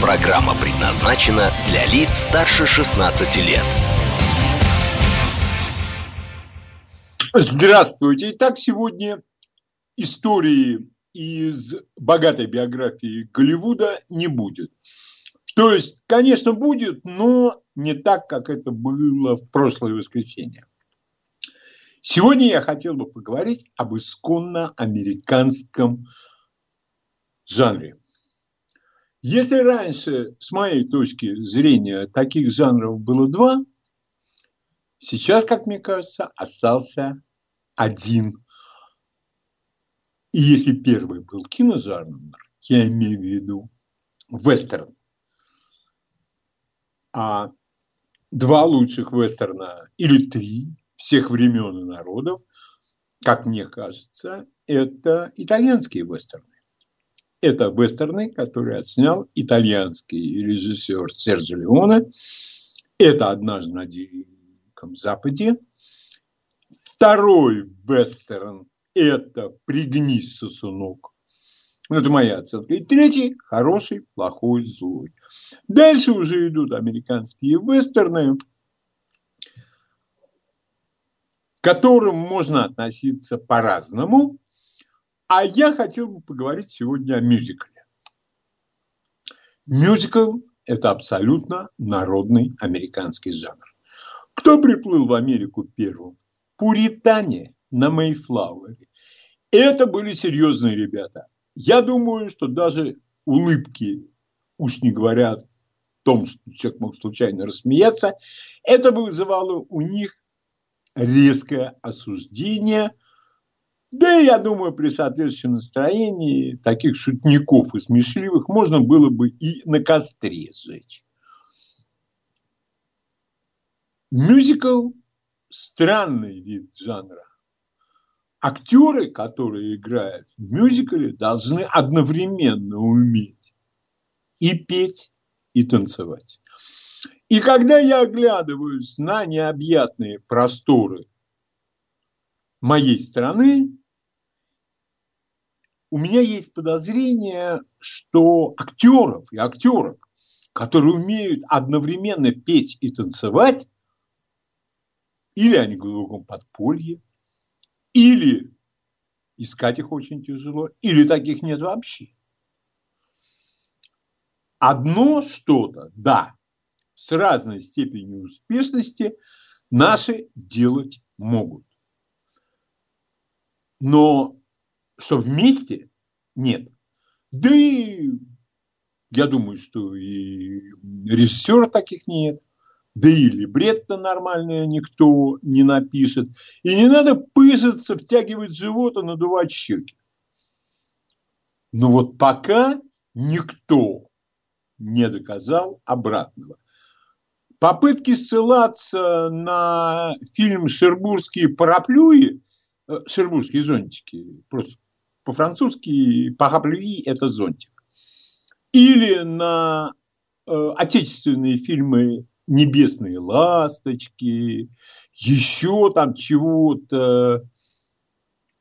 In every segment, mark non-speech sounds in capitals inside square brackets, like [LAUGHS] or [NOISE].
Программа предназначена для лиц старше 16 лет. Здравствуйте. Итак, сегодня истории из богатой биографии Голливуда не будет. То есть, конечно, будет, но не так, как это было в прошлое воскресенье. Сегодня я хотел бы поговорить об исконно американском жанре. Если раньше, с моей точки зрения, таких жанров было два, сейчас, как мне кажется, остался один. И если первый был киножанр, я имею в виду вестерн, а два лучших вестерна или три всех времен и народов, как мне кажется, это итальянские вестерны. Это вестерны, которые отснял итальянский режиссер Серджо Леоне. Это «Однажды на Диком Западе». Второй вестерн – это «Пригнись, сосунок». Это моя оценка. И третий – хороший, плохой, злой. Дальше уже идут американские вестерны, к которым можно относиться по-разному. А я хотел бы поговорить сегодня о мюзикле. Мюзикл – это абсолютно народный американский жанр. Кто приплыл в Америку первым? Пуритане на Мейфлауэре. Это были серьезные ребята. Я думаю, что даже улыбки, уж не говорят о том, что человек мог случайно рассмеяться, это вызывало у них резкое осуждение – да и я думаю, при соответствующем настроении таких шутников и смешливых можно было бы и на костре сжечь. Мюзикл – странный вид жанра. Актеры, которые играют в мюзикле, должны одновременно уметь и петь, и танцевать. И когда я оглядываюсь на необъятные просторы моей страны, у меня есть подозрение, что актеров и актерок, которые умеют одновременно петь и танцевать, или они в глубоком подполье, или искать их очень тяжело, или таких нет вообще. Одно что-то, да, с разной степенью успешности наши делать могут. Но что вместе нет. Да и я думаю, что и режиссеров таких нет. Да и либретто нормальное никто не напишет. И не надо пысаться, втягивать живот и надувать щеки. Но вот пока никто не доказал обратного. Попытки ссылаться на фильм «Шербургские параплюи», э, «Шербургские зонтики», просто по-французски «параплюи» – это зонтик. Или на э, отечественные фильмы «Небесные ласточки», еще там чего-то.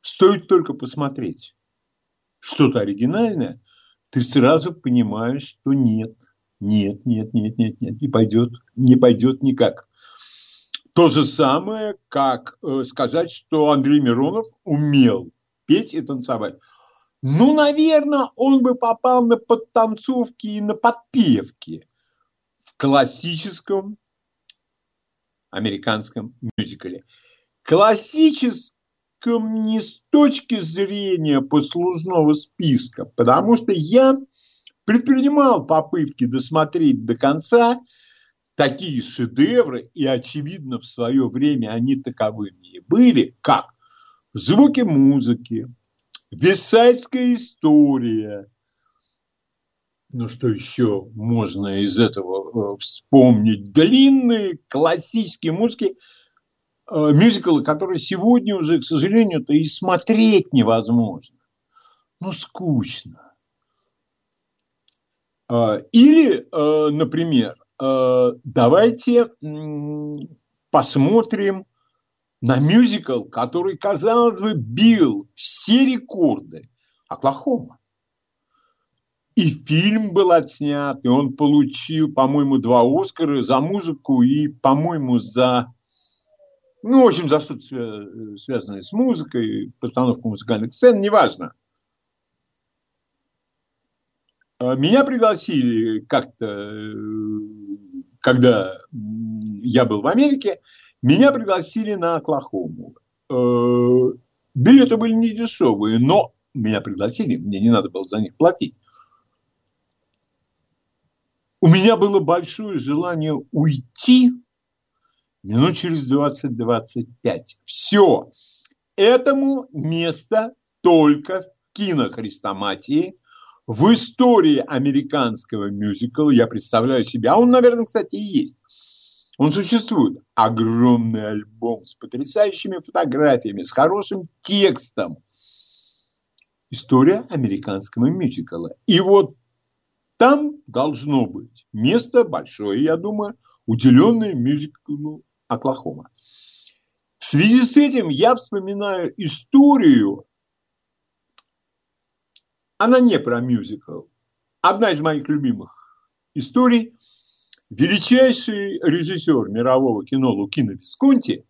Стоит только посмотреть что-то оригинальное, ты сразу понимаешь, что нет, нет, нет, нет, нет, нет, не пойдет, не пойдет никак. То же самое, как э, сказать, что Андрей Миронов умел петь и танцевать. Ну, наверное, он бы попал на подтанцовки и на подпевки в классическом американском мюзикле. Классическом не с точки зрения послужного списка, потому что я предпринимал попытки досмотреть до конца такие шедевры, и, очевидно, в свое время они таковыми и были, как звуки музыки, Висайская история, Ну что еще можно из этого э, вспомнить? Длинные классические музыки, э, мюзиклы, которые сегодня уже, к сожалению-то, и смотреть невозможно. Ну, скучно. А, или, э, например, давайте посмотрим на мюзикл, который, казалось бы, бил все рекорды. Оклахома. И фильм был отснят, и он получил, по-моему, два Оскара за музыку и, по-моему, за... Ну, в общем, за что-то связанное с музыкой, постановку музыкальных сцен, неважно. А меня пригласили как-то, когда я был в Америке, меня пригласили на Оклахому. Э, билеты были не дешевые, но меня пригласили, мне не надо было за них платить. У меня было большое желание уйти минут через 20-25. Все. Этому место только в кинохристоматии, в истории американского мюзикла, я представляю себя, а он, наверное, кстати, и есть. Он существует. Огромный альбом с потрясающими фотографиями, с хорошим текстом. История американского мюзикла. И вот там должно быть место большое, я думаю, уделенное мюзиклу Оклахома. В связи с этим я вспоминаю историю, она не про мюзикл, одна из моих любимых историй. Величайший режиссер мирового кино Лукино Висконти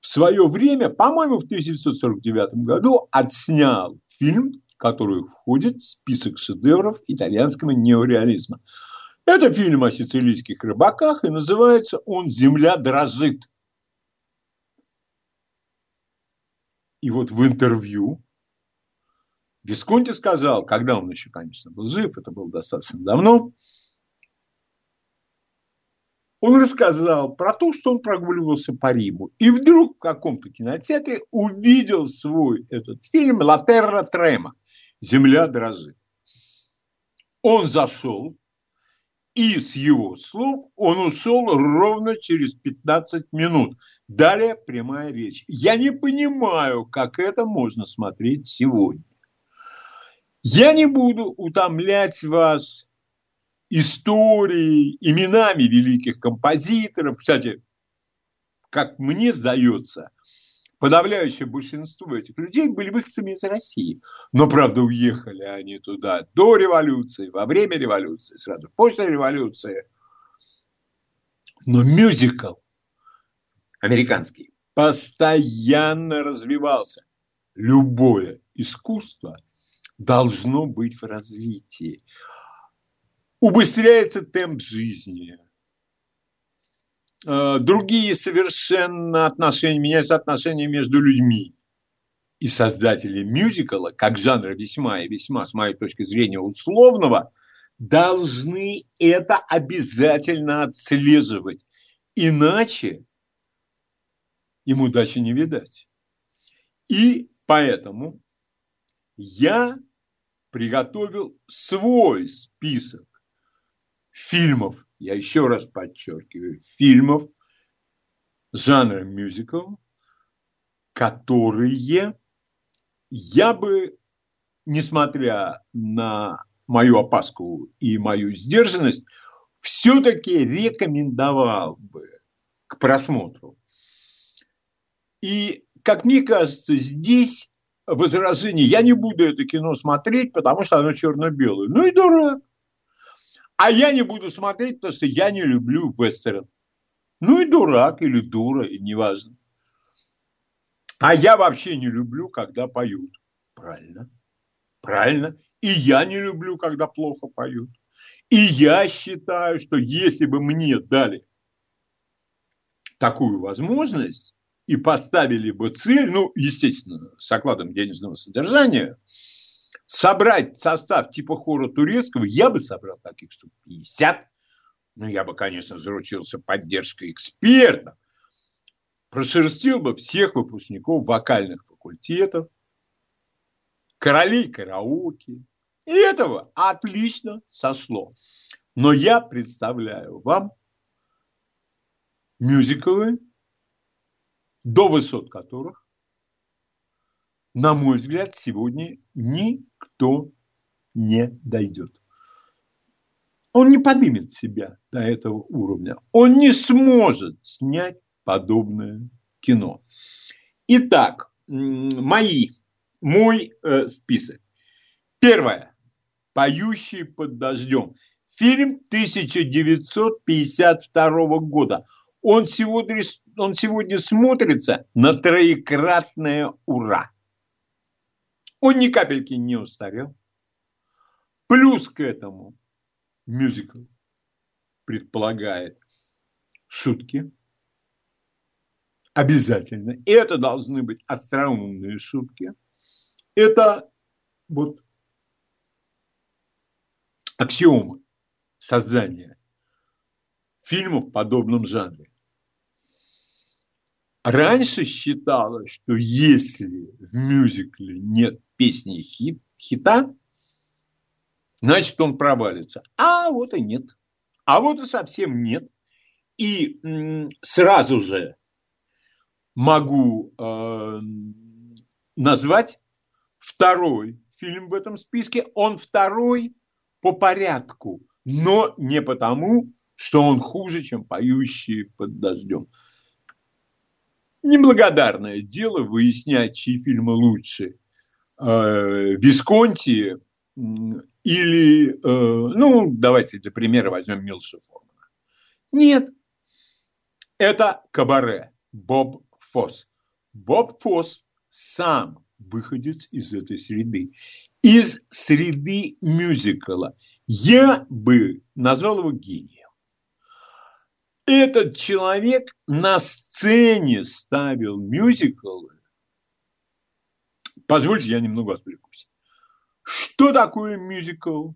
в свое время, по-моему, в 1949 году отснял фильм который входит в список шедевров итальянского неореализма. Это фильм о сицилийских рыбаках, и называется он «Земля дрожит». И вот в интервью Висконти сказал, когда он еще, конечно, был жив, это было достаточно давно, он рассказал про то, что он прогуливался по Риму. И вдруг в каком-то кинотеатре увидел свой этот фильм «Ла Терра Трема» земля дрожит. Он зашел, и с его слов он ушел ровно через 15 минут. Далее прямая речь. Я не понимаю, как это можно смотреть сегодня. Я не буду утомлять вас историей, именами великих композиторов. Кстати, как мне сдается, подавляющее большинство этих людей были выходцами из России. Но, правда, уехали они туда до революции, во время революции, сразу после революции. Но мюзикл американский постоянно развивался. Любое искусство должно быть в развитии. Убыстряется темп жизни, Э, другие совершенно отношения, меняются отношения между людьми. И создатели мюзикла, как жанра весьма и весьма, с моей точки зрения, условного, должны это обязательно отслеживать. Иначе им удачи не видать. И поэтому я приготовил свой список фильмов я еще раз подчеркиваю, фильмов жанра мюзикл, которые я бы, несмотря на мою опаску и мою сдержанность, все-таки рекомендовал бы к просмотру. И, как мне кажется, здесь возражение, я не буду это кино смотреть, потому что оно черно-белое. Ну и дурак. А я не буду смотреть, потому что я не люблю вестерн. Ну и дурак или дура, и неважно. А я вообще не люблю, когда поют. Правильно. Правильно. И я не люблю, когда плохо поют. И я считаю, что если бы мне дали такую возможность и поставили бы цель, ну, естественно, с окладом денежного содержания – собрать состав типа хора турецкого, я бы собрал таких штук 50. Ну, я бы, конечно, заручился поддержкой экспертов. Прошерстил бы всех выпускников вокальных факультетов, королей караоке, И этого отлично сошло. Но я представляю вам мюзиклы, до высот которых, на мой взгляд, сегодня никто не дойдет. Он не поднимет себя до этого уровня. Он не сможет снять подобное кино. Итак, мои, мой э, список. Первое. «Поющий под дождем». Фильм 1952 года. Он сегодня, он сегодня смотрится на троекратное ура. Он ни капельки не устарел. Плюс к этому мюзикл предполагает шутки. Обязательно. И это должны быть остроумные шутки. Это вот аксиома создания фильмов в подобном жанре. Раньше считалось, что если в мюзикле нет песни хит, хита, значит он провалится. А вот и нет. А вот и совсем нет. И сразу же могу э, назвать второй фильм в этом списке. Он второй по порядку, но не потому, что он хуже, чем поющие под дождем. Неблагодарное дело выяснять, чьи фильмы лучше. Э, Висконти или, э, ну, давайте для примера возьмем Милша Формана. Нет, это кабаре Боб Фосс. Боб Фосс сам выходец из этой среды из среды мюзикла. Я бы назвал его гением. Этот человек на сцене ставил мюзиклы. Позвольте, я немного отвлекусь. Что такое мюзикл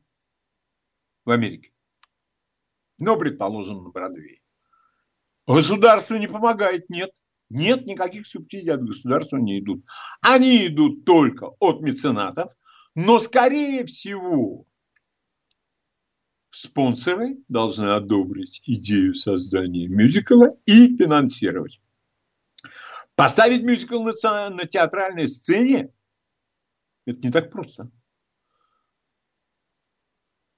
в Америке? Ну, предположим, на Бродвее. Государство не помогает, нет. Нет никаких субсидий от государства не идут. Они идут только от меценатов, но, скорее всего, спонсоры должны одобрить идею создания мюзикла и финансировать. Поставить мюзикл на, на театральной сцене – это не так просто.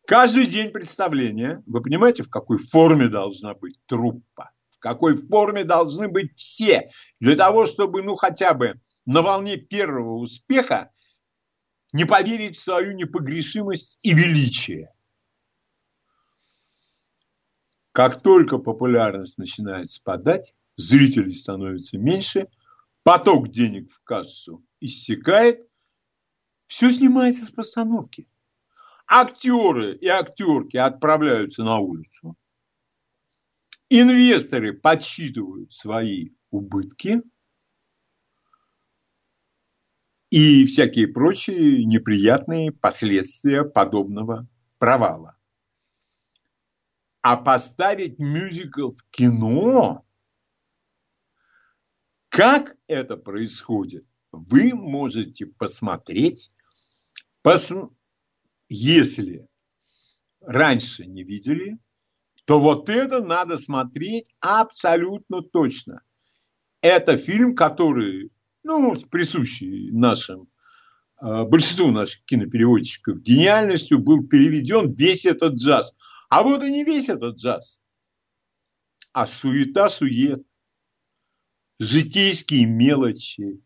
Каждый день представления, вы понимаете, в какой форме должна быть труппа, в какой форме должны быть все, для того, чтобы, ну, хотя бы на волне первого успеха не поверить в свою непогрешимость и величие. Как только популярность начинает спадать, зрителей становится меньше, поток денег в кассу иссякает, все снимается с постановки. Актеры и актерки отправляются на улицу. Инвесторы подсчитывают свои убытки – и всякие прочие неприятные последствия подобного провала. А поставить мюзикл в кино, как это происходит, вы можете посмотреть, пос... если раньше не видели, то вот это надо смотреть абсолютно точно. Это фильм, который ну, присущий нашим, а, большинству наших кинопереводчиков гениальностью, был переведен весь этот джаз. А вот и не весь этот джаз, а суета-сует, житейские мелочи,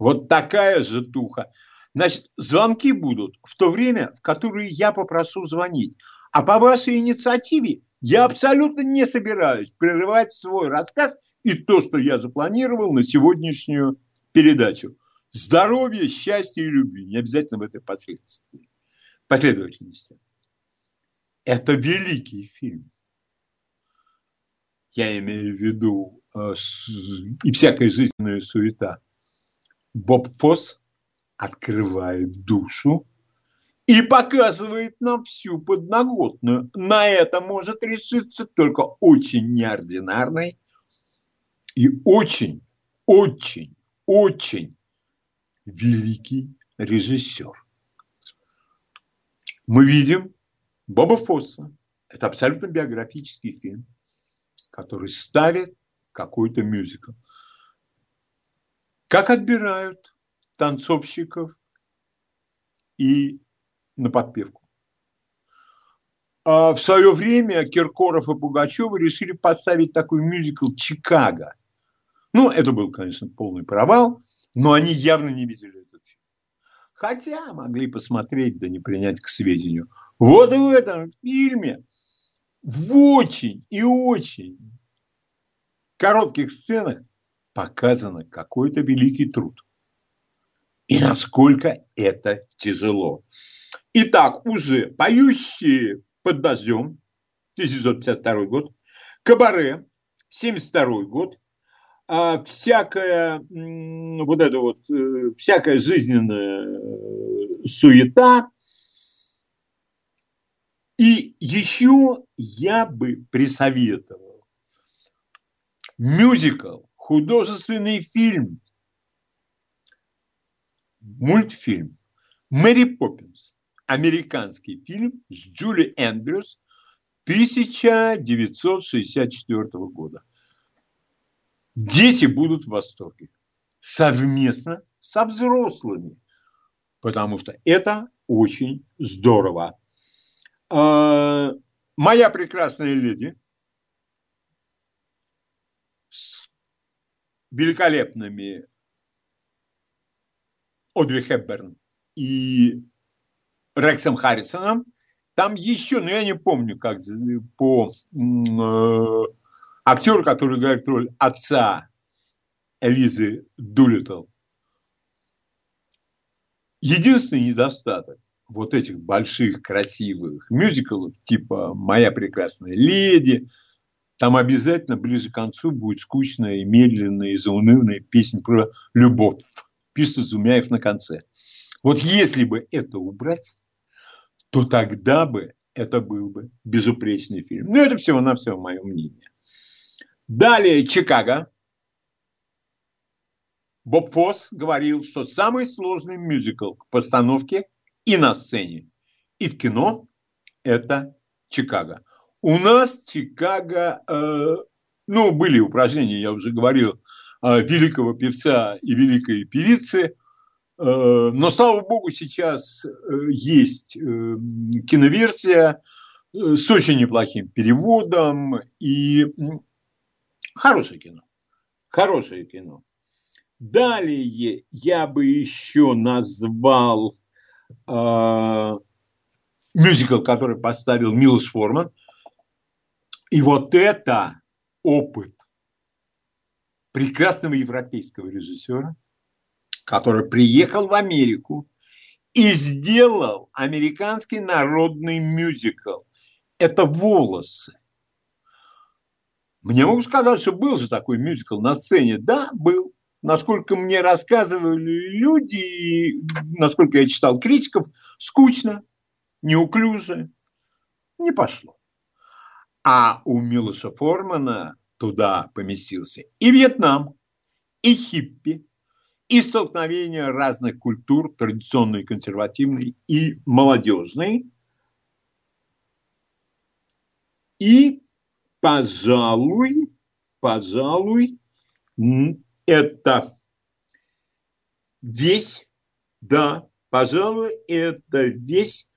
вот такая житуха. Значит, звонки будут в то время, в которое я попрошу звонить. А по вашей инициативе я абсолютно не собираюсь прерывать свой рассказ и то, что я запланировал на сегодняшнюю передачу. Здоровье, счастье и любви. Не обязательно в этой последовательности. Это великий фильм. Я имею в виду э, и всякая жизненная суета. Боб Фосс открывает душу и показывает нам всю подноготную. На это может решиться только очень неординарный и очень, очень очень великий режиссер. мы видим Боба Фосса. Это абсолютно биографический фильм, который ставит какой-то мюзикл. Как отбирают танцовщиков и на подпевку. А в свое время Киркоров и Пугачева решили поставить такой мюзикл «Чикаго». Ну, это был, конечно, полный провал, но они явно не видели этот фильм. Хотя могли посмотреть, да не принять к сведению. Вот в этом фильме в очень и очень коротких сценах показано какой-то великий труд. И насколько это тяжело. Итак, уже поющие под дождем, 1952 год, кабаре, 72 год, а всякая вот это вот, э, всякая жизненная э, суета. И еще я бы присоветовал мюзикл, художественный фильм, мультфильм «Мэри Поппинс», американский фильм с Джули Эндрюс 1964 года. Дети будут в восторге. Совместно со взрослыми. Потому что это очень здорово. А, моя прекрасная леди с великолепными Одри Хепберн и Рексом Харрисоном. Там еще, ну я не помню, как по э, актеру, который играет роль отца Элизы Дулитл. Единственный недостаток вот этих больших красивых мюзиклов, типа «Моя прекрасная леди», там обязательно ближе к концу будет скучная и медленная и заунывная песня про любовь. Пишет Зумяев на конце. Вот если бы это убрать, то тогда бы это был бы безупречный фильм. Ну, это всего-навсего мое мнение. Далее Чикаго. Боб Фосс говорил, что самый сложный мюзикл к постановке и на сцене, и в кино – это Чикаго. У нас Чикаго, э, ну, были упражнения, я уже говорил, великого певца и великой певицы – Э, но, слава богу, сейчас э, есть э, киноверсия с очень неплохим переводом и хорошее кино. Хорошее кино. Далее я бы еще назвал э, мюзикл, который поставил Милос Форман. И вот это опыт прекрасного европейского режиссера – который приехал в Америку и сделал американский народный мюзикл. Это «Волосы». Мне могу сказать, что был же такой мюзикл на сцене. Да, был. Насколько мне рассказывали люди, насколько я читал критиков, скучно, неуклюже, не пошло. А у Милоша Формана туда поместился и Вьетнам, и хиппи, и столкновения разных культур, традиционной, консервативной и молодежной. И, пожалуй, пожалуй, это весь, да, пожалуй, это весь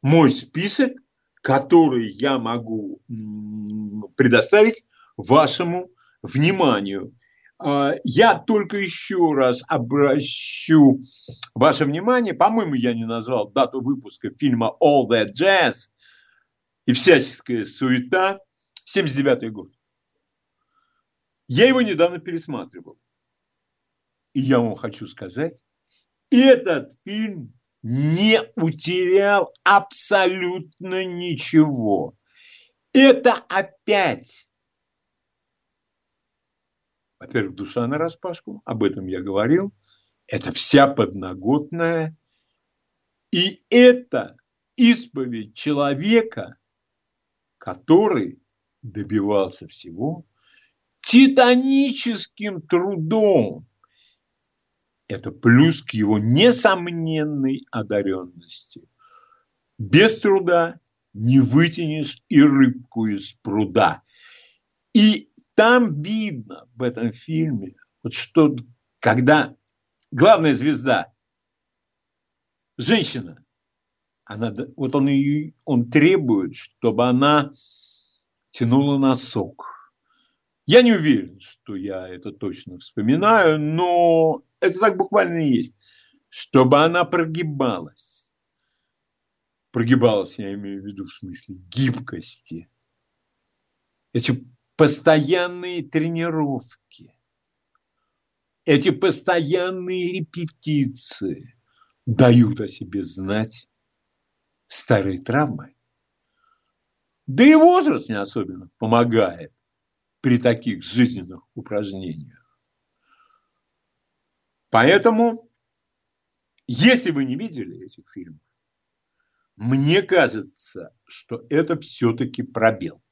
мой список, который я могу предоставить вашему вниманию. А, я только еще раз обращу ваше внимание, по-моему, я не назвал дату выпуска фильма All That Jazz и всяческая суета, 79 год. Я его недавно пересматривал. И я вам хочу сказать, этот фильм не утерял абсолютно ничего. Это опять во-первых, душа на распашку, об этом я говорил. Это вся подноготная. И это исповедь человека, который добивался всего титаническим трудом. Это плюс к его несомненной одаренности. Без труда не вытянешь и рыбку из пруда. И там видно в этом фильме, вот что, когда главная звезда, женщина, она, вот он, и, он требует, чтобы она тянула носок. Я не уверен, что я это точно вспоминаю, но это так буквально и есть. Чтобы она прогибалась. Прогибалась, я имею в виду в смысле гибкости. Эти постоянные тренировки, эти постоянные репетиции дают о себе знать старые травмы. Да и возраст не особенно помогает при таких жизненных упражнениях. Поэтому, если вы не видели этих фильмов, мне кажется, что это все-таки пробел.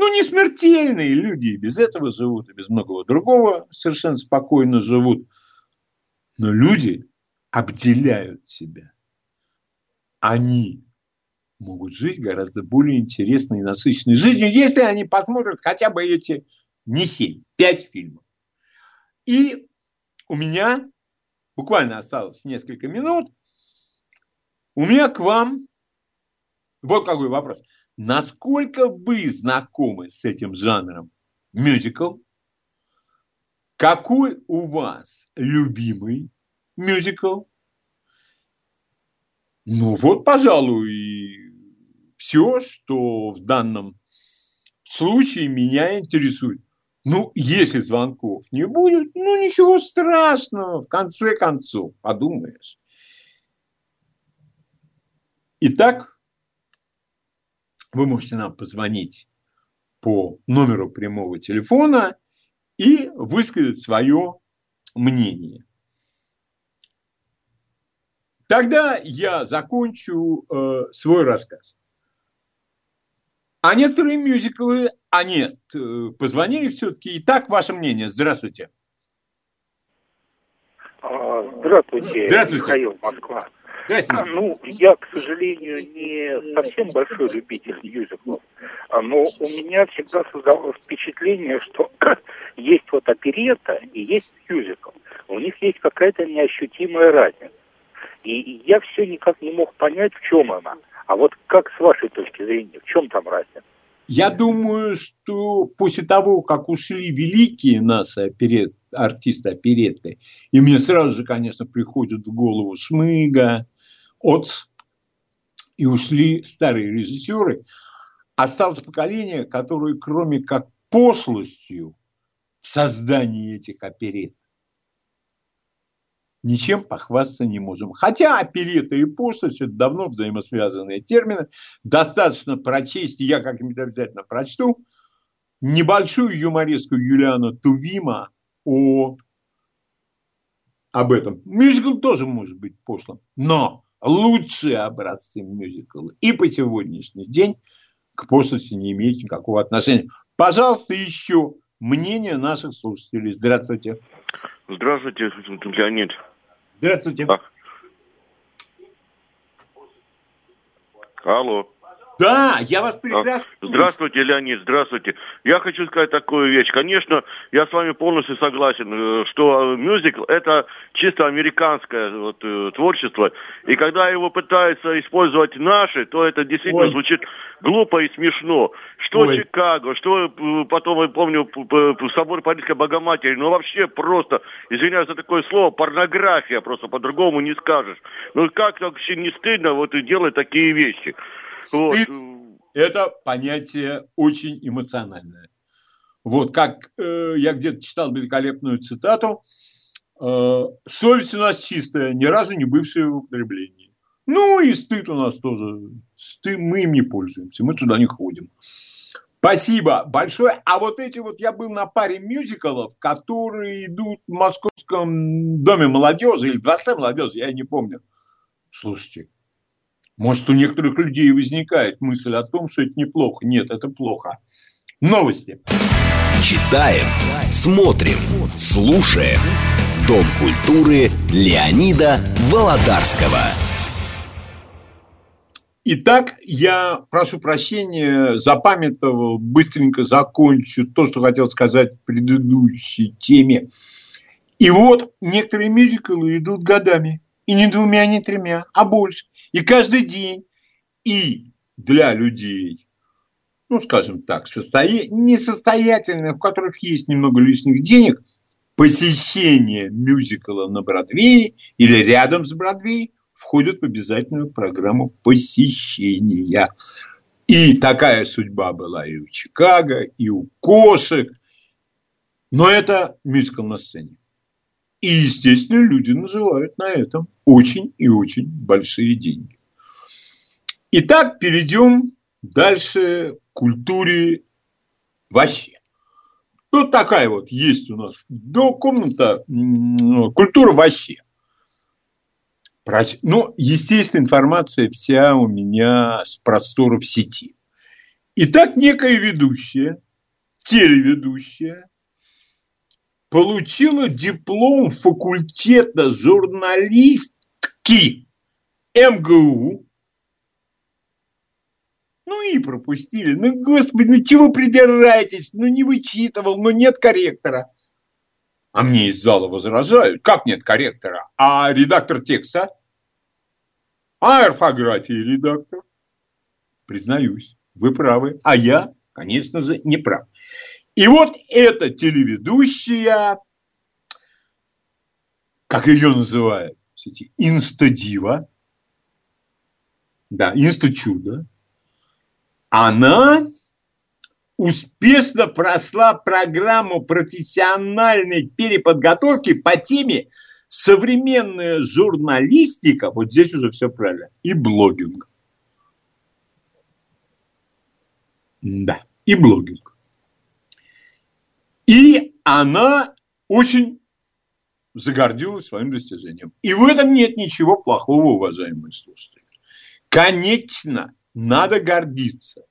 Ну, не смертельные люди и без этого живут, и без многого другого совершенно спокойно живут. Но люди обделяют себя. Они могут жить гораздо более интересной и насыщенной жизнью, если они посмотрят хотя бы эти не семь, пять фильмов. И у меня буквально осталось несколько минут. У меня к вам вот какой вопрос. Насколько вы знакомы с этим жанром мюзикл? Какой у вас любимый мюзикл? Ну вот, пожалуй, все, что в данном случае меня интересует. Ну, если звонков не будет, ну ничего страшного, в конце концов, подумаешь. Итак, вы можете нам позвонить по номеру прямого телефона и высказать свое мнение. Тогда я закончу э, свой рассказ. А некоторые мюзиклы, а нет, э, позвонили все-таки. Итак, ваше мнение. Здравствуйте. А, здравствуйте, Здравствуйте. Михаил Москва. А, мне. Ну, я, к сожалению, не совсем большой любитель мюзиклов, а, но у меня всегда создалось впечатление, что [CLEARS THROAT] есть вот оперета и есть мюзикл. У них есть какая-то неощутимая разница. И я все никак не мог понять, в чем она. А вот как с вашей точки зрения, в чем там разница? Я думаю, что после того, как ушли великие наши оперет, артисты оперетты, и мне сразу же, конечно, приходит в голову Шмыга, от и ушли старые режиссеры, осталось поколение, которое кроме как пошлостью в создании этих оперет ничем похвастаться не можем. Хотя оперета и пошлость – это давно взаимосвязанные термины. Достаточно прочесть, я как-нибудь обязательно прочту, небольшую юморескую Юлиана Тувима о, об этом. Мюзикл тоже может быть пошлым, но лучшие образцы мюзикла и по сегодняшний день к пошлости не имеют никакого отношения. Пожалуйста, еще мнение наших слушателей. Здравствуйте. Здравствуйте, Леонид. Здравствуйте. А. Алло. Да, я вас А, прекрасно слышу. Здравствуйте, Леонид, здравствуйте. Я хочу сказать такую вещь. Конечно, я с вами полностью согласен, э, что мюзикл – это чисто американское вот, э, творчество. И когда его пытаются использовать наши, то это действительно Ой. звучит глупо и смешно. Что Ой. Чикаго, что э, потом, я помню, собор Парижской Богоматери. Ну, вообще просто, извиняюсь за такое слово, порнография, просто по-другому не скажешь. Ну, как вообще не стыдно вот и делать такие вещи? Стыд это понятие очень эмоциональное. Вот как э, я где-то читал великолепную цитату, э, совесть у нас чистая, ни разу не бывшая в употреблении. Ну и стыд у нас тоже. Стыд, мы им не пользуемся, мы туда не ходим. Спасибо большое. А вот эти вот, я был на паре мюзиклов, которые идут в Московском доме молодежи или дворце молодежи, я не помню. Слушайте, может, у некоторых людей возникает мысль о том, что это неплохо. Нет, это плохо. Новости. Читаем, смотрим, слушаем. Дом культуры Леонида Володарского. Итак, я прошу прощения, запамятовал, быстренько закончу то, что хотел сказать в предыдущей теме. И вот некоторые мюзиклы идут годами. И не двумя, не тремя, а больше. И каждый день. И для людей, ну, скажем так, состоя... несостоятельных, у которых есть немного лишних денег, посещение мюзикла на Бродвее или рядом с Бродвеей входят в обязательную программу посещения. И такая судьба была и у Чикаго, и у кошек. Но это мюзикл на сцене. И, естественно, люди наживают на этом очень и очень большие деньги. Итак, перейдем дальше к культуре вообще. Вот такая вот есть у нас до комната культура вообще. Ну, естественно, информация вся у меня с просторов сети. Итак, некая ведущая, телеведущая, получила диплом факультета журналистки МГУ. Ну и пропустили. Ну, господи, ну чего придираетесь? Ну не вычитывал, ну нет корректора. А мне из зала возражают. Как нет корректора? А редактор текста? А орфографии редактор? Признаюсь, вы правы. А я, конечно же, не прав. И вот эта телеведущая, как ее называют, кстати, инстадива, да, инстачудо, она успешно прошла программу профессиональной переподготовки по теме современная журналистика, вот здесь уже все правильно, и блогинг. Да, и блогинг. И она очень загордилась своим достижением. И в этом нет ничего плохого, уважаемые слушатели. Конечно, надо гордиться.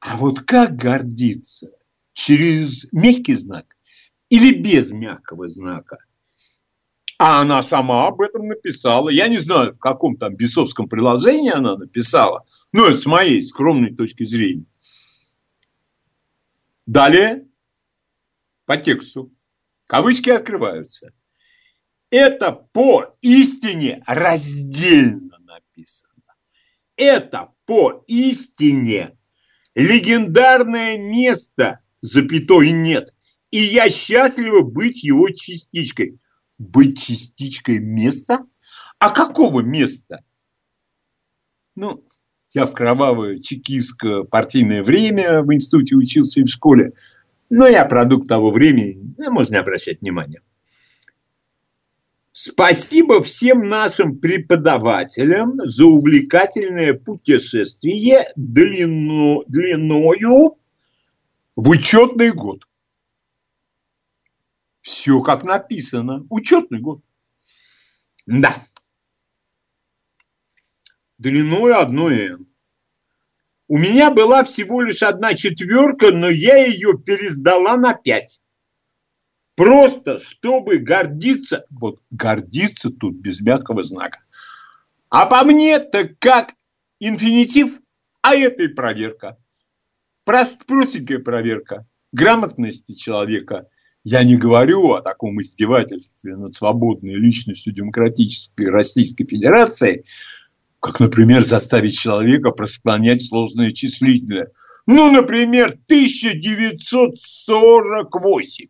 А вот как гордиться? Через мягкий знак или без мягкого знака? А она сама об этом написала. Я не знаю, в каком там бесовском приложении она написала. Но это с моей скромной точки зрения. Далее по тексту. Кавычки открываются. Это по истине раздельно написано. Это по истине легендарное место, запятой нет. И я счастлива быть его частичкой. Быть частичкой места? А какого места? Ну, я в кровавое чекистское партийное время в институте учился и в школе. Но я продукт того времени, можно не обращать внимания. Спасибо всем нашим преподавателям за увлекательное путешествие длину, длиною в учетный год. Все как написано. Учетный год. Да. Длиной одно N. У меня была всего лишь одна четверка, но я ее пересдала на пять. Просто, чтобы гордиться, вот гордиться тут без мягкого знака. А по мне, так как инфинитив, а это и проверка. Прост, простенькая проверка грамотности человека. Я не говорю о таком издевательстве над свободной личностью демократической Российской Федерации, как, например, заставить человека просклонять сложные числительные. Ну, например, 1948.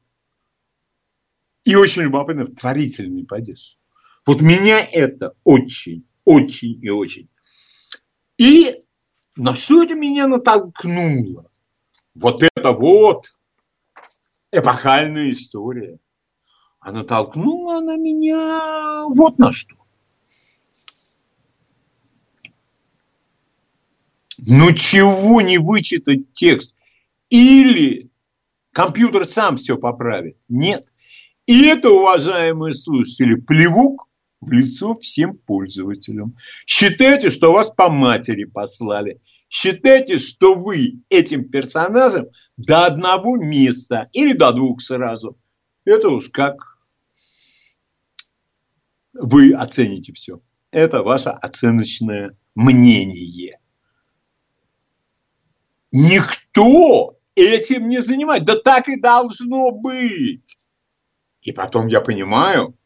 И очень любопытно, творительный падеж. Вот меня это очень, очень и очень. И на что это меня натолкнуло? Вот это вот эпохальная история. А натолкнула она меня вот на что. Ну чего не вычитать текст? Или компьютер сам все поправит? Нет. И это, уважаемые слушатели, плевук в лицо всем пользователям. Считайте, что вас по матери послали. Считайте, что вы этим персонажем до одного места или до двух сразу. Это уж как вы оцените все. Это ваша оценочная мнение. Никто этим не занимается. Да так и должно быть. И потом я понимаю,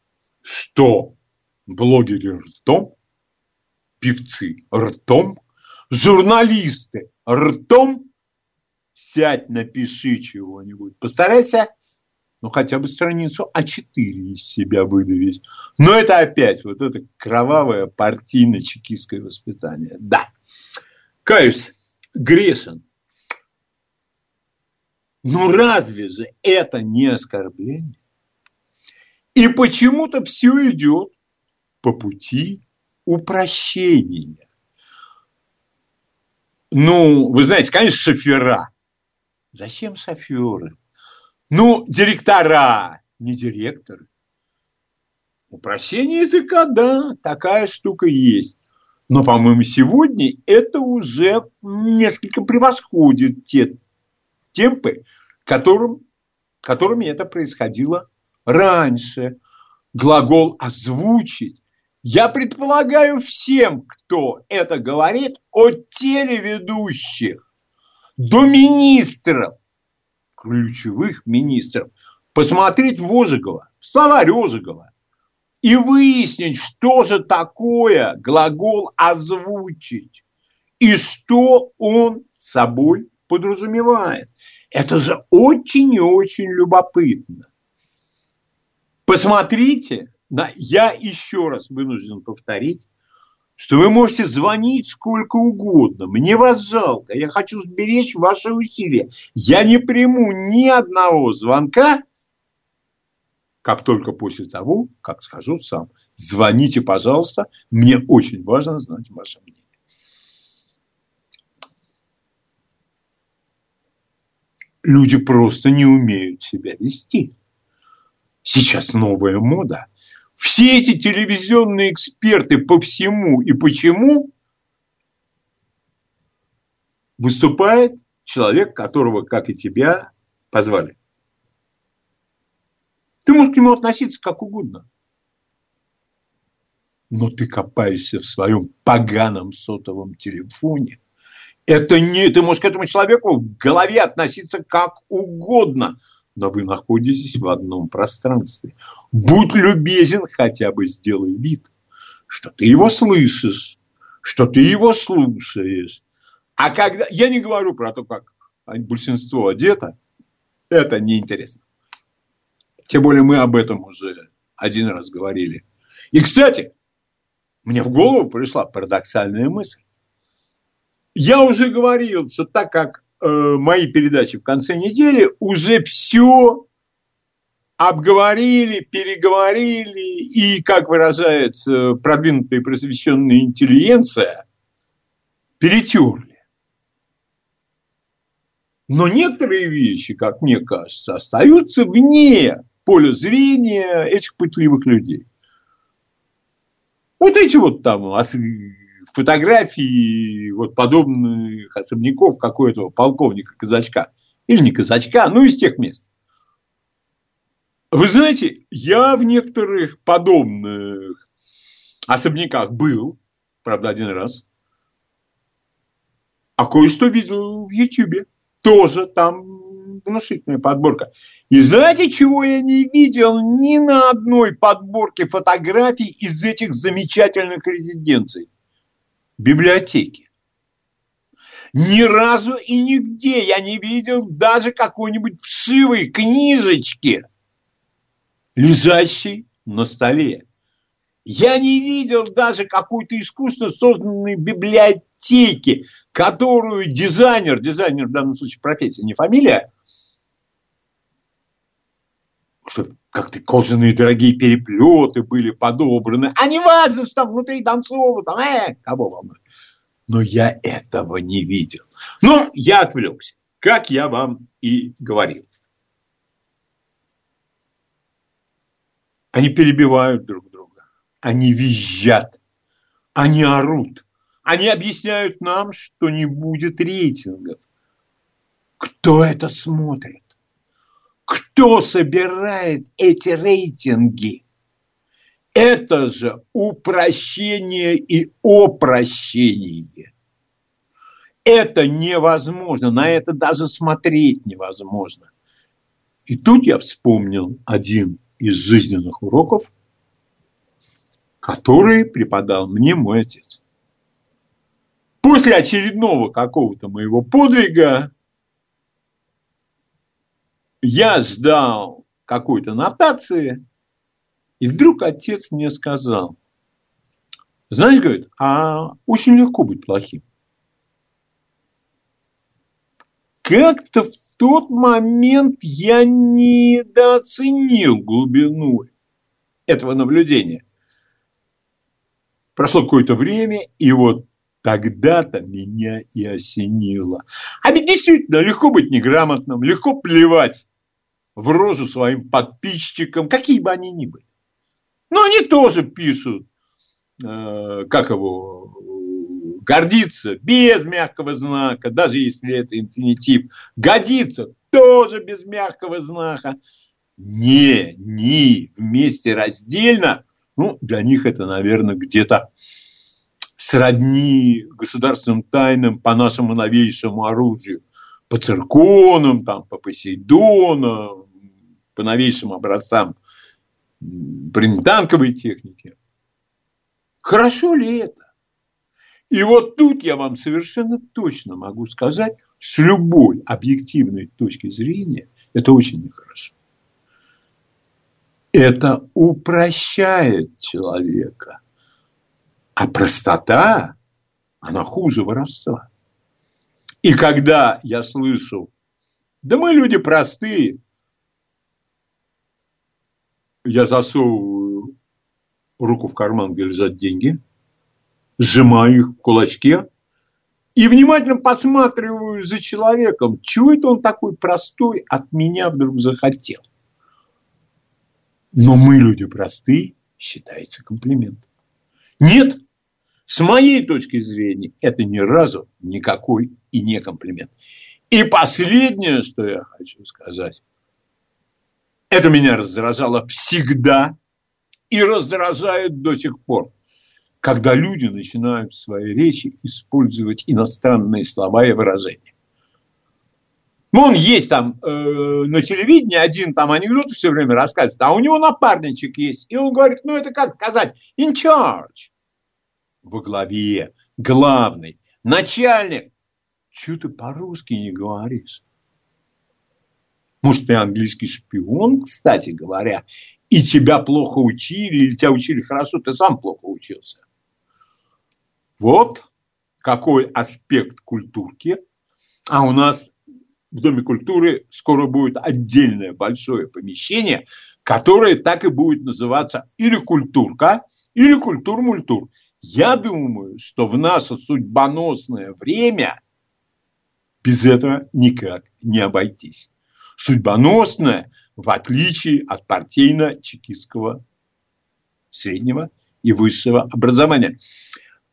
что блогеры ртом, певцы ртом, журналисты ртом, сядь, напиши чего-нибудь, постарайся ну, хотя бы страницу А4 из себя выдавить. Но это опять вот это кровавое партийно-чекистское воспитание. Да, каюсь, грешен. Ну, разве же это не оскорбление? И почему-то все идет по пути упрощения. Ну, вы знаете, конечно, шофера. Зачем шоферы? Ну, директора, не директоры. Упрощение языка, да, такая штука есть. Но, по-моему, сегодня это уже несколько превосходит те темпы, которым, которыми это происходило раньше. Глагол «озвучить» я предполагаю всем, кто это говорит, от телеведущих до министров, ключевых министров, посмотреть в Ожегова, словарь Ожегова, и выяснить, что же такое глагол «озвучить» и что он собой подразумевает. Это же очень и очень любопытно. Посмотрите, я еще раз вынужден повторить, что вы можете звонить сколько угодно. Мне вас жалко. Я хочу сберечь ваши усилия. Я не приму ни одного звонка, как только после того, как скажу сам. Звоните, пожалуйста. Мне очень важно знать ваше мнение. Люди просто не умеют себя вести. Сейчас новая мода – все эти телевизионные эксперты по всему и почему выступает человек, которого, как и тебя, позвали. Ты можешь к нему относиться как угодно. Но ты копаешься в своем поганом сотовом телефоне. Это не, ты можешь к этому человеку в голове относиться как угодно но вы находитесь в одном пространстве. Будь любезен, хотя бы сделай вид, что ты его слышишь, что ты его слушаешь. А когда... Я не говорю про то, как большинство одето, это неинтересно. Тем более мы об этом уже один раз говорили. И, кстати, мне в голову пришла парадоксальная мысль. Я уже говорил, что так как Э, мои передачи в конце недели уже все обговорили, переговорили и, как выражается продвинутая и просвещенная интеллигенция, перетерли. Но некоторые вещи, как мне кажется, остаются вне поля зрения этих пытливых людей. Вот эти вот там фотографии вот подобных особняков, как у этого полковника Казачка. Или не Казачка, ну из тех мест. Вы знаете, я в некоторых подобных особняках был, правда, один раз, а кое-что видел в Ютьюбе. Тоже там внушительная подборка. И знаете, чего я не видел ни на одной подборке фотографий из этих замечательных резиденций? Библиотеки. Ни разу и нигде я не видел даже какой-нибудь вшивой книжечки, лежащей на столе. Я не видел даже какой-то искусственно созданной библиотеки, которую дизайнер, дизайнер в данном случае профессия, не фамилия, чтобы как-то кожаные дорогие переплеты были подобраны. А не важно, что там внутри Донцова, там, э, кого волнует. Но я этого не видел. Но я отвлекся, как я вам и говорил. Они перебивают друг друга. Они визжат. Они орут. Они объясняют нам, что не будет рейтингов. Кто это смотрит? Кто собирает эти рейтинги? Это же упрощение и опрощение. Это невозможно, на это даже смотреть невозможно. И тут я вспомнил один из жизненных уроков, который преподал мне мой отец. После очередного какого-то моего подвига я ждал какой-то нотации, и вдруг отец мне сказал, знаешь, говорит, а очень легко быть плохим. Как-то в тот момент я недооценил глубину этого наблюдения. Прошло какое-то время, и вот тогда-то меня и осенило. А ведь действительно легко быть неграмотным, легко плевать в розу своим подписчикам, какие бы они ни были. Но они тоже пишут, э, как его, гордиться без мягкого знака, даже если это инфинитив, годится тоже без мягкого знака. Не, ни, вместе раздельно, ну, для них это, наверное, где-то сродни государственным тайнам по нашему новейшему оружию, по цирконам, там, по Посейдонам, по новейшим образцам бронетанковой техники. Хорошо ли это? И вот тут я вам совершенно точно могу сказать, с любой объективной точки зрения, это очень нехорошо. Это упрощает человека. А простота, она хуже воровства. И когда я слышу, да мы люди простые, я засовываю руку в карман, где лежат деньги, сжимаю их в кулачке и внимательно посматриваю за человеком, чего это он такой простой от меня вдруг захотел. Но мы, люди простые, считается комплиментом. Нет, с моей точки зрения, это ни разу никакой и не комплимент. И последнее, что я хочу сказать, это меня раздражало всегда и раздражает до сих пор, когда люди начинают в своей речи использовать иностранные слова и выражения. Ну, он есть там э, на телевидении, один там анекдот все время рассказывает, а у него напарничек есть. И он говорит, ну, это как сказать, in charge. Во главе, главный, начальник. Чего ты по-русски не говоришь? Может, ты английский шпион, кстати говоря, и тебя плохо учили, или тебя учили хорошо, ты сам плохо учился. Вот какой аспект культурки. А у нас в Доме культуры скоро будет отдельное большое помещение, которое так и будет называться или культурка, или культур-мультур. Я думаю, что в наше судьбоносное время без этого никак не обойтись судьбоносное, в отличие от партийно-чекистского среднего и высшего образования.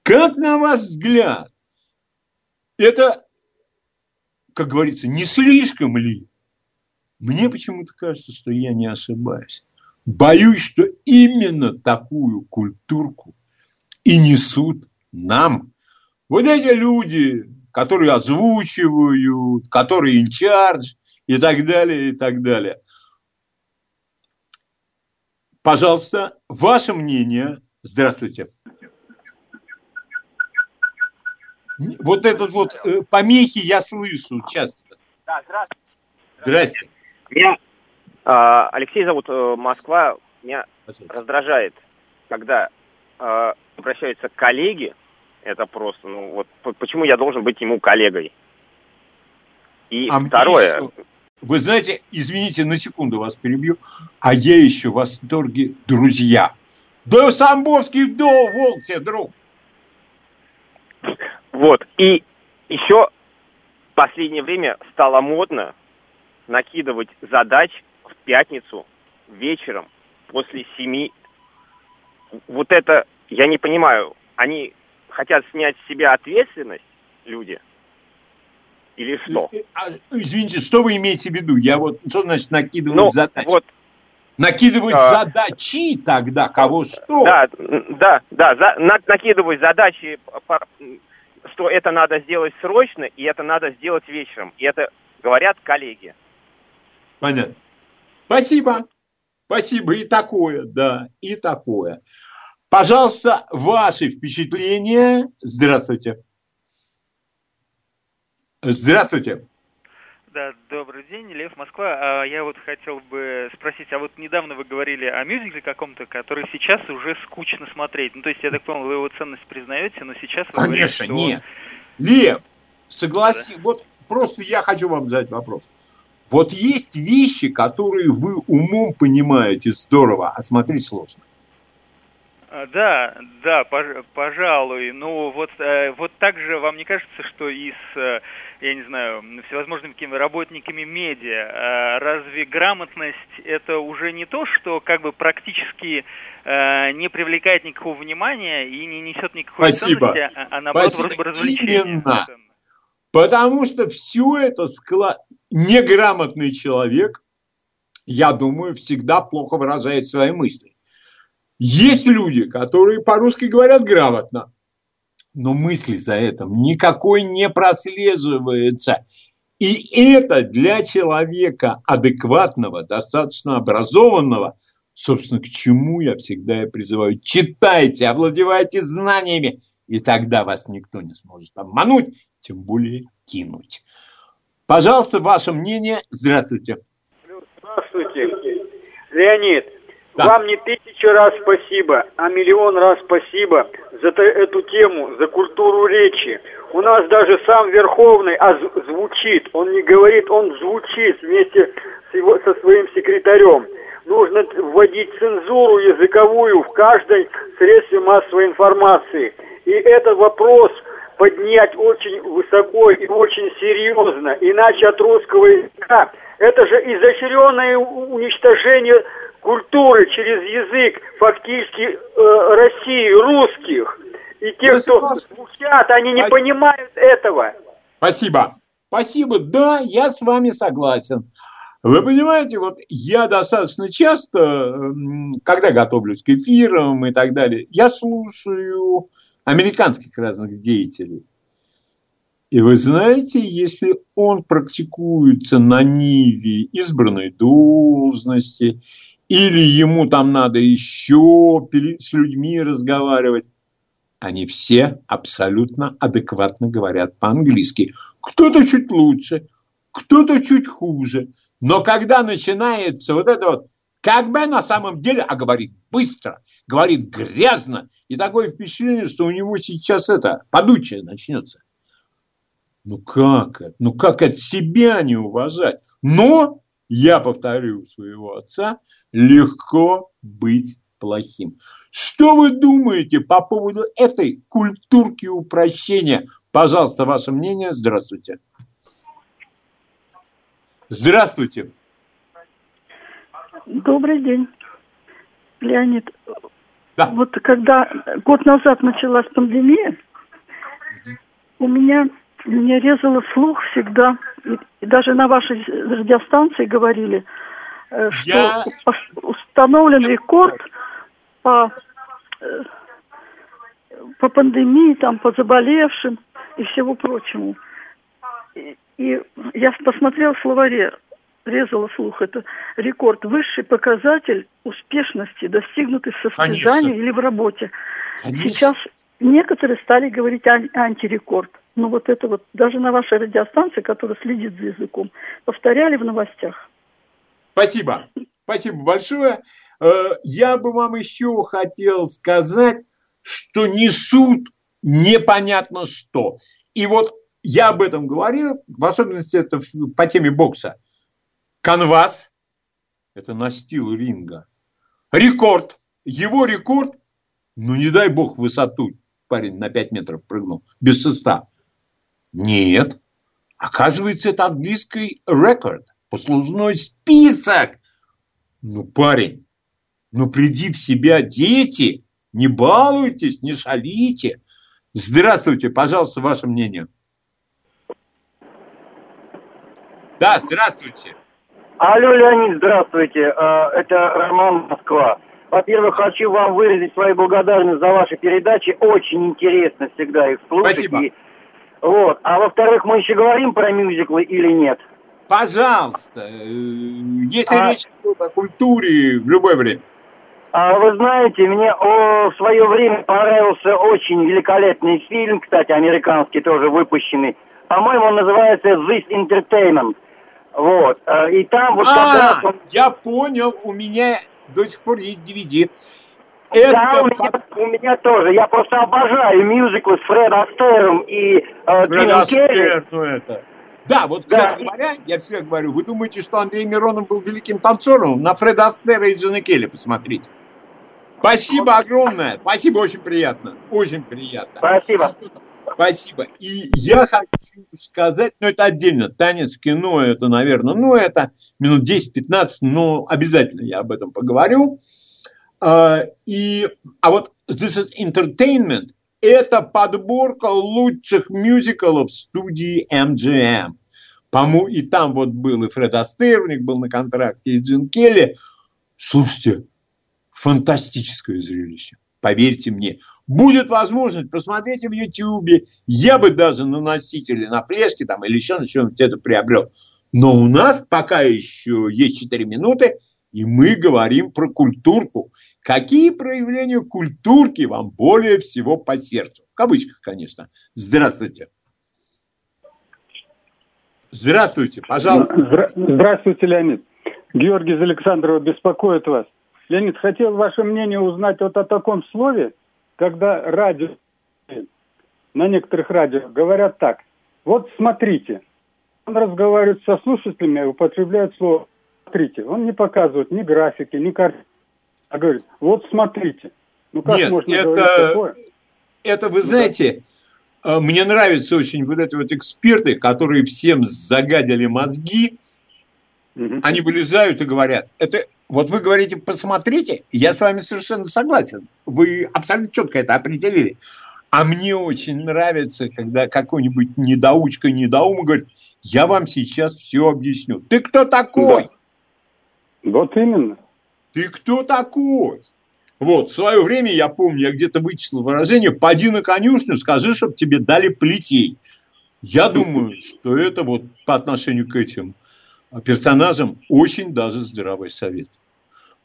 Как на ваш взгляд, это, как говорится, не слишком ли? Мне почему-то кажется, что я не ошибаюсь. Боюсь, что именно такую культурку и несут нам. Вот эти люди, которые озвучивают, которые инчардж, и так далее, и так далее. Пожалуйста, ваше мнение. Здравствуйте. Вот этот вот э, помехи я слышу часто. Да, здравствуйте. Здрасте. Меня э, Алексей зовут, э, Москва. Меня раздражает, когда э, обращаются коллеги. Это просто, ну вот почему я должен быть ему коллегой? И а второе. Еще, вы знаете, извините, на секунду вас перебью, а я еще в восторге друзья. Да Самбовский до волк тебе, друг. Вот, и еще в последнее время стало модно накидывать задач в пятницу вечером после семи. Вот это, я не понимаю, они хотят снять с себя ответственность, люди – или что? А, извините, что вы имеете в виду? Я вот, что значит накидывать ну, задачи? Вот, Накидывать А. задачи тогда, кого что. Да, да, да, за, на- накидывать задачи, что это надо сделать срочно, и это надо сделать вечером. И это говорят коллеги. Понятно. Спасибо. Спасибо. И такое, да, и такое. Пожалуйста, ваши впечатления. Здравствуйте. Здравствуйте. Да, добрый день, Лев Москва. А Я вот хотел бы спросить, а вот недавно вы говорили о мюзикле каком-то, который сейчас уже скучно смотреть. Ну, то есть, я так понял, вы его ценность признаете, но сейчас вы Конечно, говорите, нет. Лев, согласи, вот просто я хочу вам задать вопрос. Вот есть вещи, которые вы умом понимаете здорово, а смотреть сложно. А, Да, да, пож- пожалуй. Ну, вот, э, вот так же вам не кажется, что и с, э, я не знаю, всевозможными какими работниками медиа, э, разве грамотность это уже не то, что как бы практически э, не привлекает никакого внимания и не несет никакой Спасибо. ценности, а, а наоборот Спасибо. вроде бы развлечение. Именно. Потому что все это склад... неграмотный человек, я думаю, всегда плохо выражает свои мысли. Есть люди, которые по-русски говорят грамотно, но мысли за этим никакой не прослеживается. И это для человека адекватного, достаточно образованного, собственно, к чему я всегда и призываю. Читайте, овладевайте знаниями, и тогда вас никто не сможет обмануть, тем более кинуть. Пожалуйста, ваше мнение. Здравствуйте. Здравствуйте, Леонид. Да. Вам не тысячу раз спасибо, а миллион раз спасибо за эту тему, за культуру речи. У нас даже сам Верховный а звучит, он не говорит, он звучит вместе с его, со своим секретарем. Нужно вводить цензуру языковую в каждой средстве массовой информации. И этот вопрос поднять очень высоко и очень серьезно, иначе от русского языка это же изощренное уничтожение культуры через язык фактически э, России, русских. И те, Я кто звучат, они не Спасибо. понимают этого. Спасибо. Спасибо. Да, я с вами согласен. Вы понимаете, вот я достаточно часто, когда готовлюсь к эфирам и так далее, я слушаю американских разных деятелей. И вы знаете, если он практикуется на ниве избранной должности, или ему там надо еще с людьми разговаривать, они все абсолютно адекватно говорят по-английски. Кто-то чуть лучше, кто-то чуть хуже. Но когда начинается вот это вот, как бы на самом деле, а говорит быстро, говорит грязно, и такое впечатление, что у него сейчас это, подучие начнется. Ну как это? Ну как от себя не уважать? Но, я повторю своего отца, легко быть плохим. Что вы думаете по поводу этой культурки упрощения? Пожалуйста, ваше мнение. Здравствуйте. Здравствуйте. Добрый день, Леонид. Да. Вот когда год назад началась пандемия, у меня меня резало слух всегда, и, и даже на вашей радиостанции говорили, э, что Я- установлен рекорд по э, по пандемии, там, по заболевшим и всего прочему. И, и я посмотрела в словаре, резала слух, это рекорд, высший показатель успешности, достигнутый в состязании Конечно. или в работе. Конечно. Сейчас некоторые стали говорить ан- антирекорд. Ну вот это вот, даже на вашей радиостанции, которая следит за языком, повторяли в новостях. Спасибо. Спасибо большое. Э, Я бы вам еще хотел сказать, что несут непонятно что. И вот я об этом говорил, в особенности это по теме бокса. Канвас – это настил ринга. Рекорд. Его рекорд, ну не дай бог высоту парень на 5 метров прыгнул, без шеста. Нет. Оказывается, это английский рекорд, послужной список. Ну, парень, ну приди в себя, дети, не балуйтесь, не шалите. Здравствуйте, пожалуйста, ваше мнение. Да, здравствуйте. Алло, Леонид, здравствуйте. А, это Роман Москва. Во-первых, хочу вам выразить свою благодарность за ваши передачи. Очень интересно всегда их слушать. Спасибо. И- Вот. А во-вторых, мы еще говорим про мюзиклы или нет? Пожалуйста, э, если А- речь идет о культуре в любое время. А вы знаете, мне о, в свое время понравился очень великолепный фильм, кстати, американский тоже выпущенный. По-моему, он называется This Entertainment. Вот. А, И там вот как раз А, он... я понял, у меня до сих пор есть DVD. Да, Это у меня, у меня тоже. Я просто обожаю мюзиклы с Фред Астером и э, Фред. Астер, ну это. Да, вот, Да. кстати говоря, я всегда говорю, вы думаете, что Андрей Миронов был великим танцором? На Фреда Астера и Джина Келли посмотрите. Спасибо огромное. Спасибо, очень приятно. Очень приятно. Спасибо. Спасибо. И я хочу сказать, ну это отдельно, танец в кино, это, наверное, ну это минут 10-15, но обязательно я об этом поговорю. А, и, а вот This is Entertainment – это подборка лучших мюзиклов студии MGM. По-моему, и там вот был и Фред Астер, был на контракте, и Джин Келли. Слушайте, фантастическое зрелище. Поверьте мне. Будет возможность, посмотрите в Ютьюбе. Я бы даже на носителе, на флешке там или еще на чем-нибудь это приобрел. Но у нас пока еще есть 4 минуты, и мы говорим про культурку. Какие проявления культурки вам более всего по сердцу? В кавычках, конечно. Здравствуйте. Здравствуйте, пожалуйста. Здра- Здравствуйте, Леонид. Георгий из Александрова беспокоит вас. Леонид, хотел ваше мнение узнать вот о таком слове, когда радио, на некоторых радио говорят так. Вот смотрите. Он разговаривает со слушателями, употребляет слово «смотрите». Он не показывает ни графики, ни картинки, а говорит «вот смотрите». Ну как Нет, можно это- говорить такое? это, вы знаете, э, мне нравятся очень вот эти вот эксперты, которые всем загадили мозги, они вылезают и говорят, это вот вы говорите, посмотрите, я с вами совершенно согласен, вы абсолютно четко это определили. А мне очень нравится, когда какой-нибудь недоучка, недоум говорит, я вам сейчас все объясню. Ты кто такой? Вот именно. Ты кто такой? Вот, в свое время, я помню, я где-то вычислил выражение, поди на конюшню, скажи, чтобы тебе дали плетей. Я думаю, что это вот по отношению к этим персонажам очень даже здравый совет.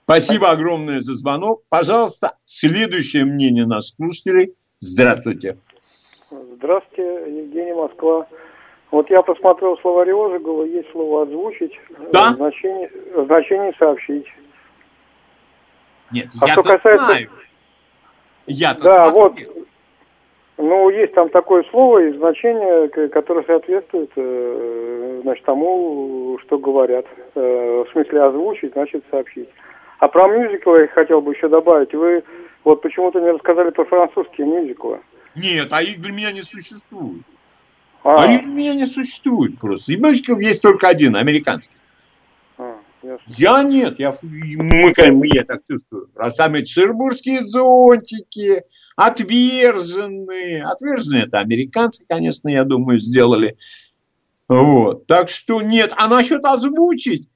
Спасибо огромное за звонок. Пожалуйста, следующее мнение наших слушателей. Здравствуйте. Здравствуйте, Евгений Москва. Вот я посмотрел словари Ожегова, есть слово «озвучить», Да? э, значение, значение «сообщить». Нет, А я-то что касается- знаю. Я-то Да, смотрел. вот. Ну, есть там такое слово и значение, которое соответствует э, значит, тому, что говорят. Э, В смысле озвучить, значит сообщить. А про мюзиклы я хотел бы еще добавить. Вы вот почему-то не рассказали про французские мюзиклы. Нет, а их для меня не существует. А, А их для меня не существует просто. Мюзикл есть только один, американский. а, ясно. Я нет, я, мы, мы, я так чувствую. Раз там эти зонтики, отверженные. Отверженные это американцы, конечно, я думаю, сделали. Вот. Так что нет. А насчет озвучить,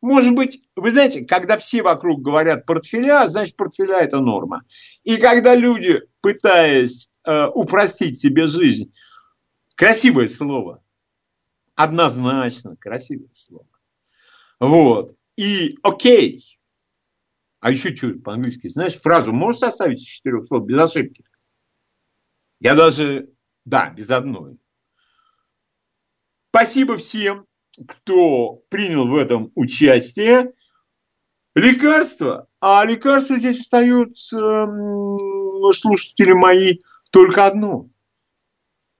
может быть, вы знаете, когда все вокруг говорят портфеля, значит, портфеля это норма. И когда люди, пытаясь э, упростить себе жизнь, красивое слово, однозначно красивое слово. Вот. И окей. А еще что по-английски? Знаешь, фразу можешь составить из четырех слов без ошибки? Я даже, да, без одной. Спасибо всем, кто принял в этом участие. Лекарства. А лекарства здесь остаются, слушатели мои, только одно.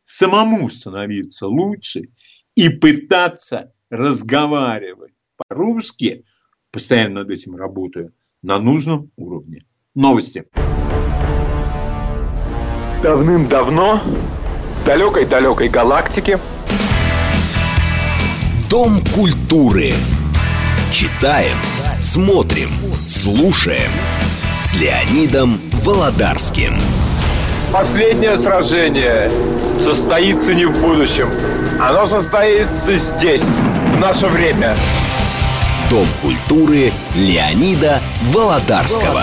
Самому становиться лучше и пытаться разговаривать по-русски, постоянно над этим работаю, на нужном уровне. Новости. Давным-давно, в далекой-далекой галактике, Дом культуры. Читаем, смотрим, слушаем. С Леонидом Володарским. последнее сражение состоится не в будущем. Оно состоится здесь, в наше время. Дом культуры Леонида Володарского.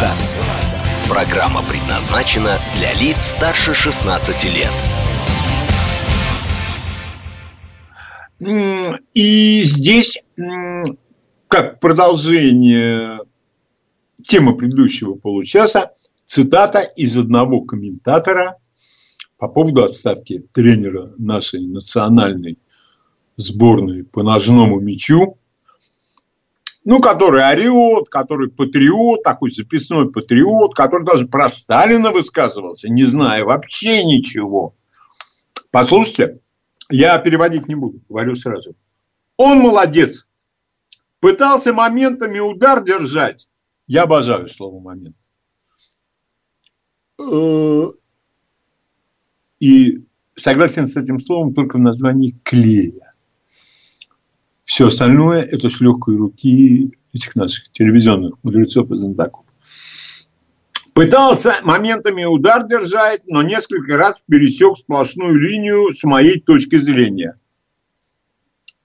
Программа предназначена для лиц старше 16 лет. И здесь, как продолжение темы предыдущего получаса, цитата из одного комментатора по поводу отставки тренера нашей национальной сборной по ножному мячу, ну, который орет, который патриот, такой записной патриот, который даже про Сталина высказывался, не зная вообще ничего. Послушайте, я переводить не буду, говорю сразу. Он молодец. Пытался моментами удар держать. Я обожаю слово момент. И согласен с этим словом только в названии клея. Все остальное – это с легкой руки этих наших телевизионных мудрецов и знатоков. Пытался моментами удар держать, но несколько раз пересек сплошную линию с моей точки зрения.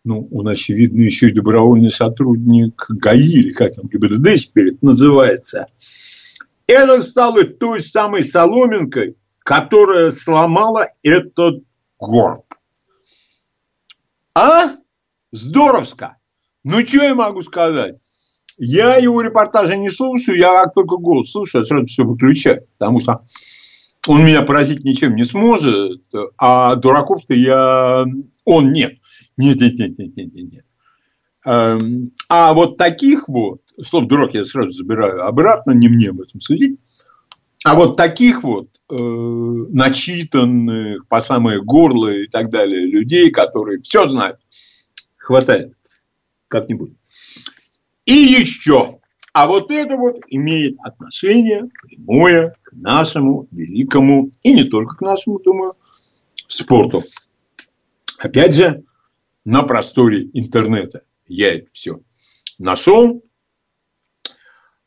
Ну, он, очевидно, еще и добровольный сотрудник ГАИ, или как там, ГИБДД теперь называется. Это стало той самой соломинкой, которая сломала этот горб. А? Здоровско. Ну, что я могу сказать? Я его репортажи не слушаю, я как только голос слушаю, я сразу все выключаю, потому что он меня поразить ничем не сможет, а дураков-то я... Он нет. Нет, нет, нет, нет, нет, нет. Эм, а вот таких вот, слово дурак я сразу забираю обратно, не мне об этом судить, а вот таких вот э, начитанных по самое горло и так далее людей, которые все знают, хватает как-нибудь. И еще. А вот это вот имеет отношение прямое к нашему великому, и не только к нашему, думаю, спорту. Опять же, на просторе интернета я это все нашел.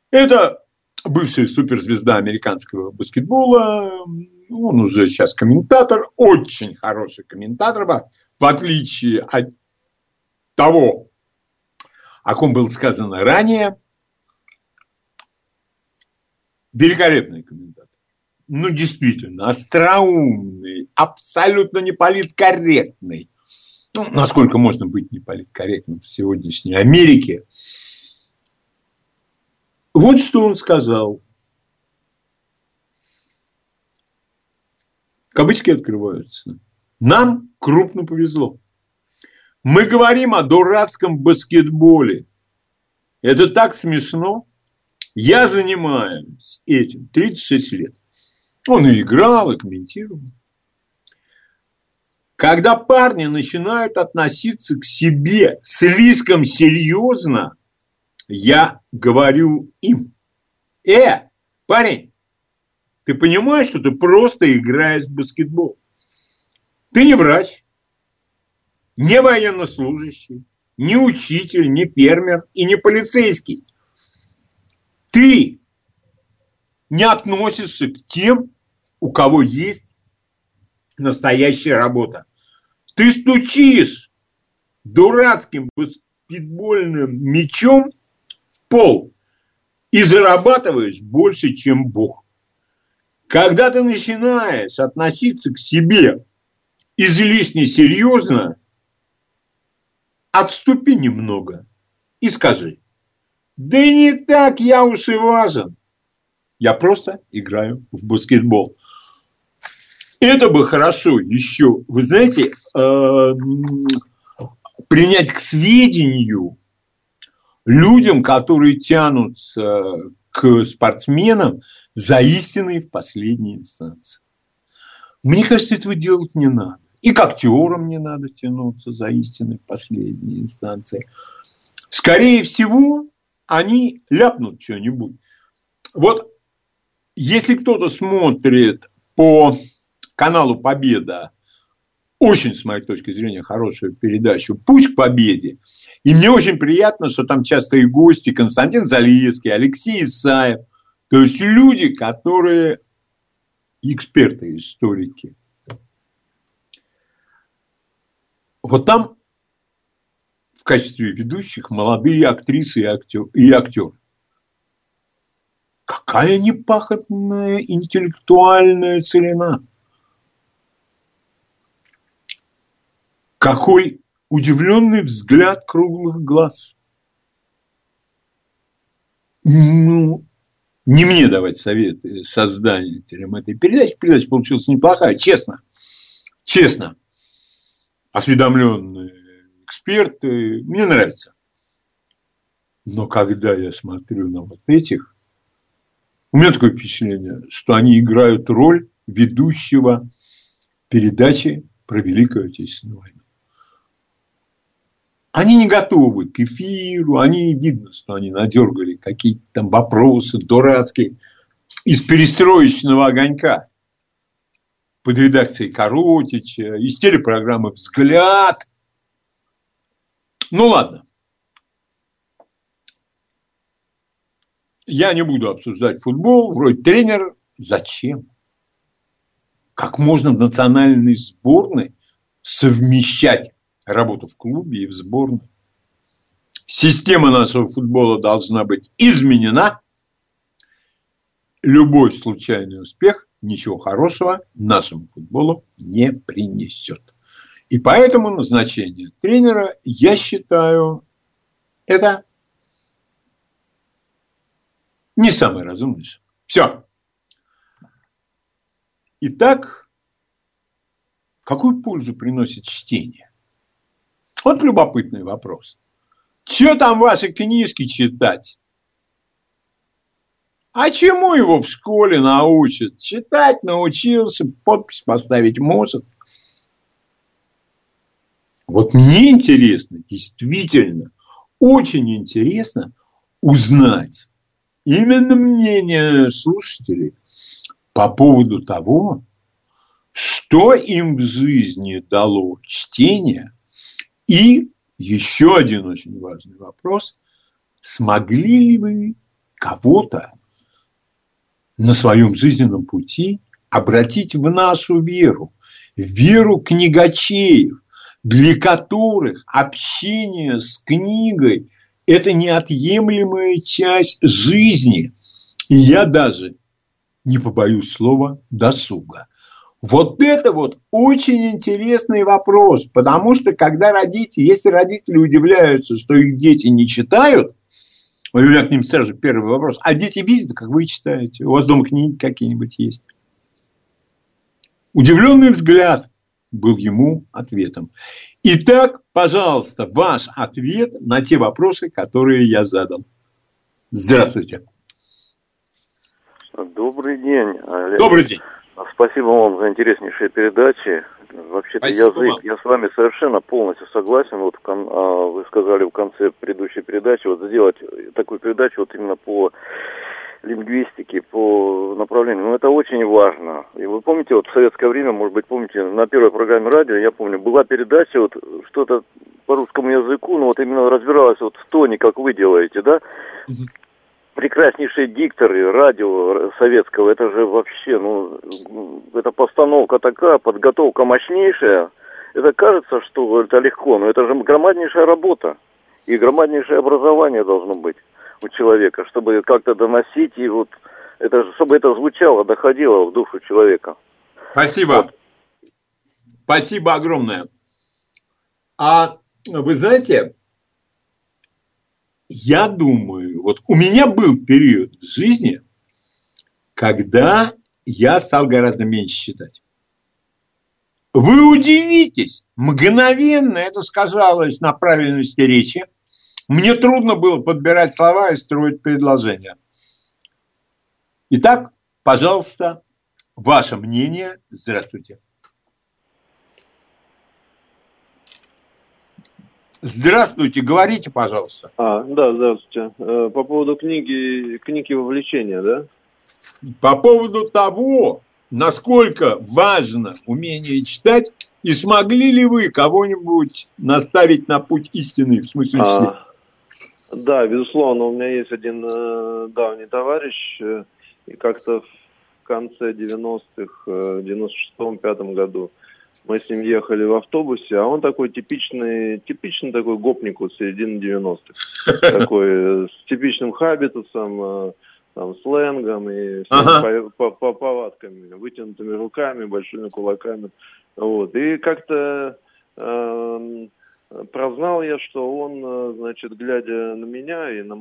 Это бывшая суперзвезда американского баскетбола. Он уже сейчас комментатор, очень хороший комментатор, в отличие от того, о ком было сказано ранее, великолепный комментатор. Ну, действительно, остроумный, абсолютно неполиткорректный. Ну, насколько можно быть неполиткорректным в сегодняшней Америке. Вот что он сказал. Кавычки открываются. Нам крупно повезло. Мы говорим о дурацком баскетболе. Это так смешно. Я занимаюсь этим 36 лет. Он и играл, и комментировал. Когда парни начинают относиться к себе слишком серьезно, я говорю им, э, парень, ты понимаешь, что ты просто играешь в баскетбол? Ты не врач, не военнослужащий, не учитель, не фермер и не полицейский. Ты не относишься к тем, у кого есть настоящая работа. Ты стучишь дурацким баскетбольным мячом в пол и зарабатываешь больше, чем Бог. Когда ты начинаешь относиться к себе излишне серьезно, отступи немного и скажи, да не так я уж и важен. Я просто играю в баскетбол. Это бы хорошо еще, вы знаете, э, принять к сведению людям, которые тянутся к спортсменам за истиной в последней инстанции. Мне кажется, этого делать не надо. И к актерам не надо тянуться за истиной в последней инстанции. Скорее всего, они ляпнут что-нибудь. Вот если кто-то смотрит по каналу «Победа», очень, с моей точки зрения, хорошую передачу «Путь к победе», и мне очень приятно, что там часто и гости Константин Залиевский, Алексей Исаев, то есть люди, которые эксперты, историки – Вот там в качестве ведущих молодые актрисы и, актер, и актеры. Какая непахотная интеллектуальная целина. Какой удивленный взгляд круглых глаз. Ну, не мне давать советы создателям этой передачи. Передача получилась неплохая, честно. Честно. Осведомленные эксперты. Мне нравится. Но когда я смотрю на вот этих, у меня такое впечатление, что они играют роль ведущего передачи про Великую Отечественную войну. Они не готовы к эфиру, они видно, что они надергали какие-то там вопросы дурацкие из перестроечного огонька под редакцией Коротича, из телепрограммы «Взгляд». Ну ладно. Я не буду обсуждать футбол, вроде тренер. Зачем? Как можно в национальной сборной совмещать работу в клубе и в сборной. Система нашего футбола должна быть изменена. Любой случайный успех ничего хорошего нашему футболу не принесет. И поэтому назначение тренера, я считаю, это не самое разумное. Все. Итак, какую пользу приносит чтение? Вот любопытный вопрос. Че там ваши книжки читать? А чему его в школе научат? Читать научился, подпись поставить может. Вот мне интересно, действительно, очень интересно узнать именно мнение слушателей по поводу того, что им в жизни дало чтение – и еще один очень важный вопрос. Смогли ли вы кого-то на своем жизненном пути обратить в нашу веру, веру книгачеев, для которых общение с книгой – это неотъемлемая часть жизни. И я даже не побоюсь слова досуга. Вот это вот очень интересный вопрос, потому что когда родители, если родители удивляются, что их дети не читают, у меня к ним сразу первый вопрос, а дети видят, как вы читаете, у вас дома книги какие-нибудь есть? Удивленный взгляд был ему ответом. Итак, пожалуйста, ваш ответ на те вопросы, которые я задал. Здравствуйте. Добрый день. Олег. Добрый день. Спасибо вам за интереснейшие передачи. Вообще-то язык, вам. я с вами совершенно полностью согласен. Вот а, вы сказали в конце предыдущей передачи, вот сделать такую передачу вот именно по лингвистике, по направлению. Ну, это очень важно. И вы помните, вот в советское время, может быть, помните, на первой программе радио, я помню, была передача, вот что-то по русскому языку, ну, вот именно разбиралась вот в тоне, как вы делаете, да? Прекраснейшие дикторы радио советского, это же вообще, ну, это постановка такая, подготовка мощнейшая. Это кажется, что это легко, но это же громаднейшая работа. И громаднейшее образование должно быть у человека, чтобы как-то доносить, и вот это, чтобы это звучало, доходило в душу человека. Спасибо. Вот. Спасибо огромное. А вы знаете, я думаю, вот у меня был период в жизни, когда я стал гораздо меньше читать. Вы удивитесь, мгновенно это сказалось на правильности речи. Мне трудно было подбирать слова и строить предложения. Итак, пожалуйста, ваше мнение. Здравствуйте. Здравствуйте, говорите, пожалуйста. А, да, здравствуйте. Э, по поводу книги, книги вовлечения, да? По поводу того, насколько важно умение читать, и смогли ли вы кого-нибудь наставить на путь истины, в смысле а, Да, безусловно, у меня есть один э, давний товарищ, э, и как-то в конце 90-х, э, 96-м, 5 году мы с ним ехали в автобусе, а он такой типичный, типичный такой гопник вот середины 90-х. [LAUGHS] Такой э, с типичным хабитусом, э, там, сленгом и ага. по, по, повадками, вытянутыми руками, большими кулаками. Вот. И как-то э, прознал я, что он, э, значит, глядя на меня и на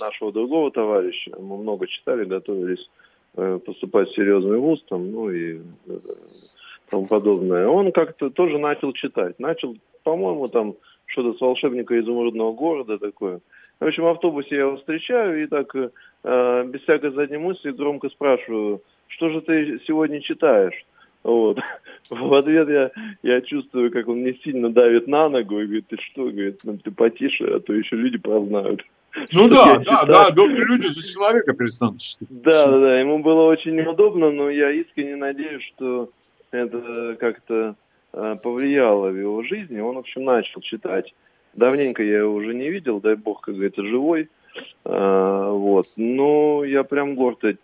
нашего другого товарища, мы много читали, готовились э, поступать в серьезный вуз, там, ну и э, тому подобное, он как-то тоже начал читать. Начал, по-моему, там что-то с волшебника изумрудного города такое. В общем, в автобусе я его встречаю и так э, без всякой задней мысли громко спрашиваю, что же ты сегодня читаешь? Вот. [LAUGHS] В ответ я, я чувствую, как он мне сильно давит на ногу и говорит, ты что, говорит, ну ты потише, а то еще люди прознают. Ну [LAUGHS] да, да, да, добрые люди за человека перестанут. Да, да, да, ему было очень неудобно, но я искренне надеюсь, что это как-то э, повлияло в его жизни. Он, в общем, начал читать. Давненько я его уже не видел, дай бог, как говорится, живой. А, вот. Но я прям горд э,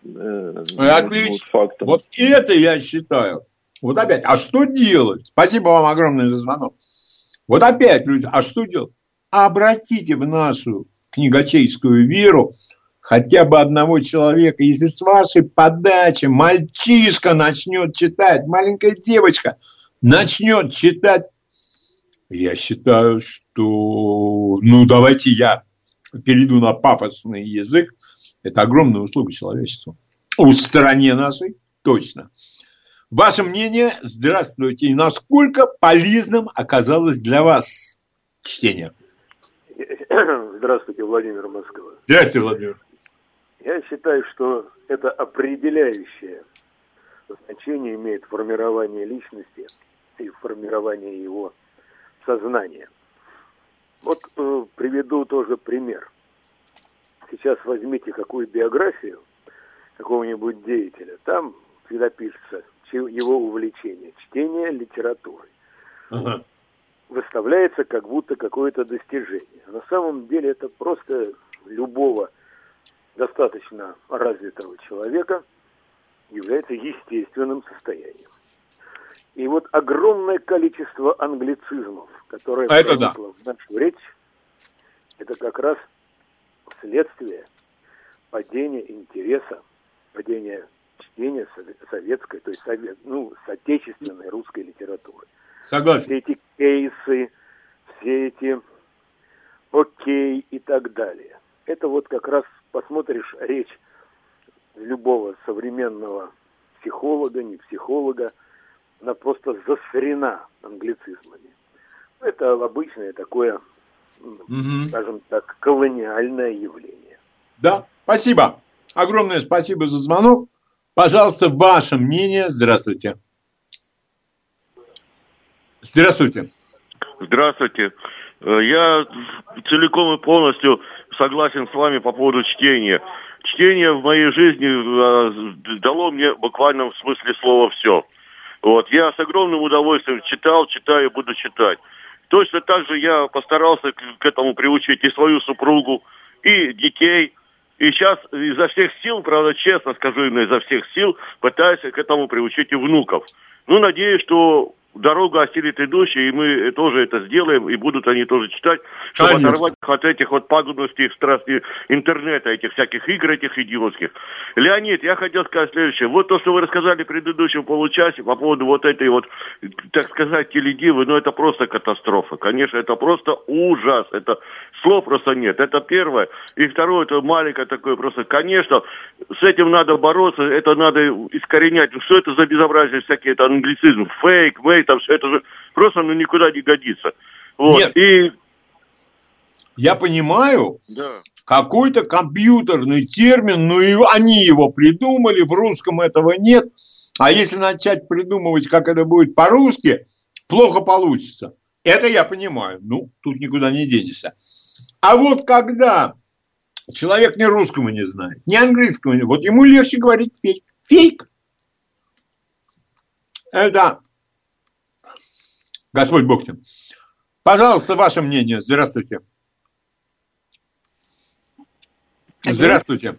Отлично. Вот фактом. Вот это я считаю. Вот опять, а что делать? Спасибо вам огромное за звонок. Вот опять, люди, а что делать? Обратите в нашу книгачейскую веру хотя бы одного человека. Если с вашей подачи мальчишка начнет читать, маленькая девочка начнет читать, я считаю, что, ну, давайте я перейду на пафосный язык, это огромная услуга человечеству. У стране нашей точно. Ваше мнение, здравствуйте, и насколько полезным оказалось для вас чтение? Здравствуйте, Владимир Москва. Здравствуйте, Владимир. Я считаю, что это определяющее значение имеет формирование личности и формирование его сознания. Вот э, приведу тоже пример. Сейчас возьмите какую биографию какого-нибудь деятеля. Там всегда пишется его увлечение, чтение литературы. Ага. Выставляется как будто какое-то достижение. На самом деле это просто любого достаточно развитого человека является естественным состоянием. И вот огромное количество англицизмов, которое а это да. в нашу речь, это как раз следствие падения интереса, падения чтения советской, то есть совет, ну, отечественной русской литературы. Согласен. Все эти кейсы, все эти окей и так далее. Это вот как раз посмотришь речь любого современного психолога, не психолога, она просто засорена англицизмами. Это обычное такое, угу. скажем так, колониальное явление. Да, спасибо. Огромное спасибо за звонок. Пожалуйста, ваше мнение. Здравствуйте. Здравствуйте. Здравствуйте. Э, я целиком и полностью согласен с вами по поводу чтения. Чтение в моей жизни э, дало мне буквально в смысле слова все. Вот, я с огромным удовольствием читал, читаю, буду читать. Точно так же я постарался к, к этому приучить и свою супругу, и детей. И сейчас изо всех сил, правда, честно скажу, именно изо всех сил пытаюсь к этому приучить и внуков. Ну, надеюсь, что дорога осилит идущие, и мы тоже это сделаем, и будут они тоже читать, чтобы Конечно. оторвать их от этих вот пагубностей, страсти интернета, этих всяких игр, этих идиотских. Леонид, я хотел сказать следующее. Вот то, что вы рассказали в предыдущем получасе по поводу вот этой вот, так сказать, теледивы, ну это просто катастрофа. Конечно, это просто ужас. Это слов просто нет. Это первое. И второе, это маленькое такое просто. Конечно, с этим надо бороться, это надо искоренять. Ну, что это за безобразие всякие, это англицизм, фейк, мейк, там все это же просто ну, никуда не годится. Вот. Нет. И я понимаю, да. какой-то компьютерный термин, ну и они его придумали, в русском этого нет. А если начать придумывать, как это будет по-русски, плохо получится. Это я понимаю. Ну, тут никуда не денешься. А вот когда человек ни русского не знает, ни английского не вот ему легче говорить фейк. Фейк. Это Господь Бог тем. Пожалуйста, ваше мнение. Здравствуйте. Здравствуйте.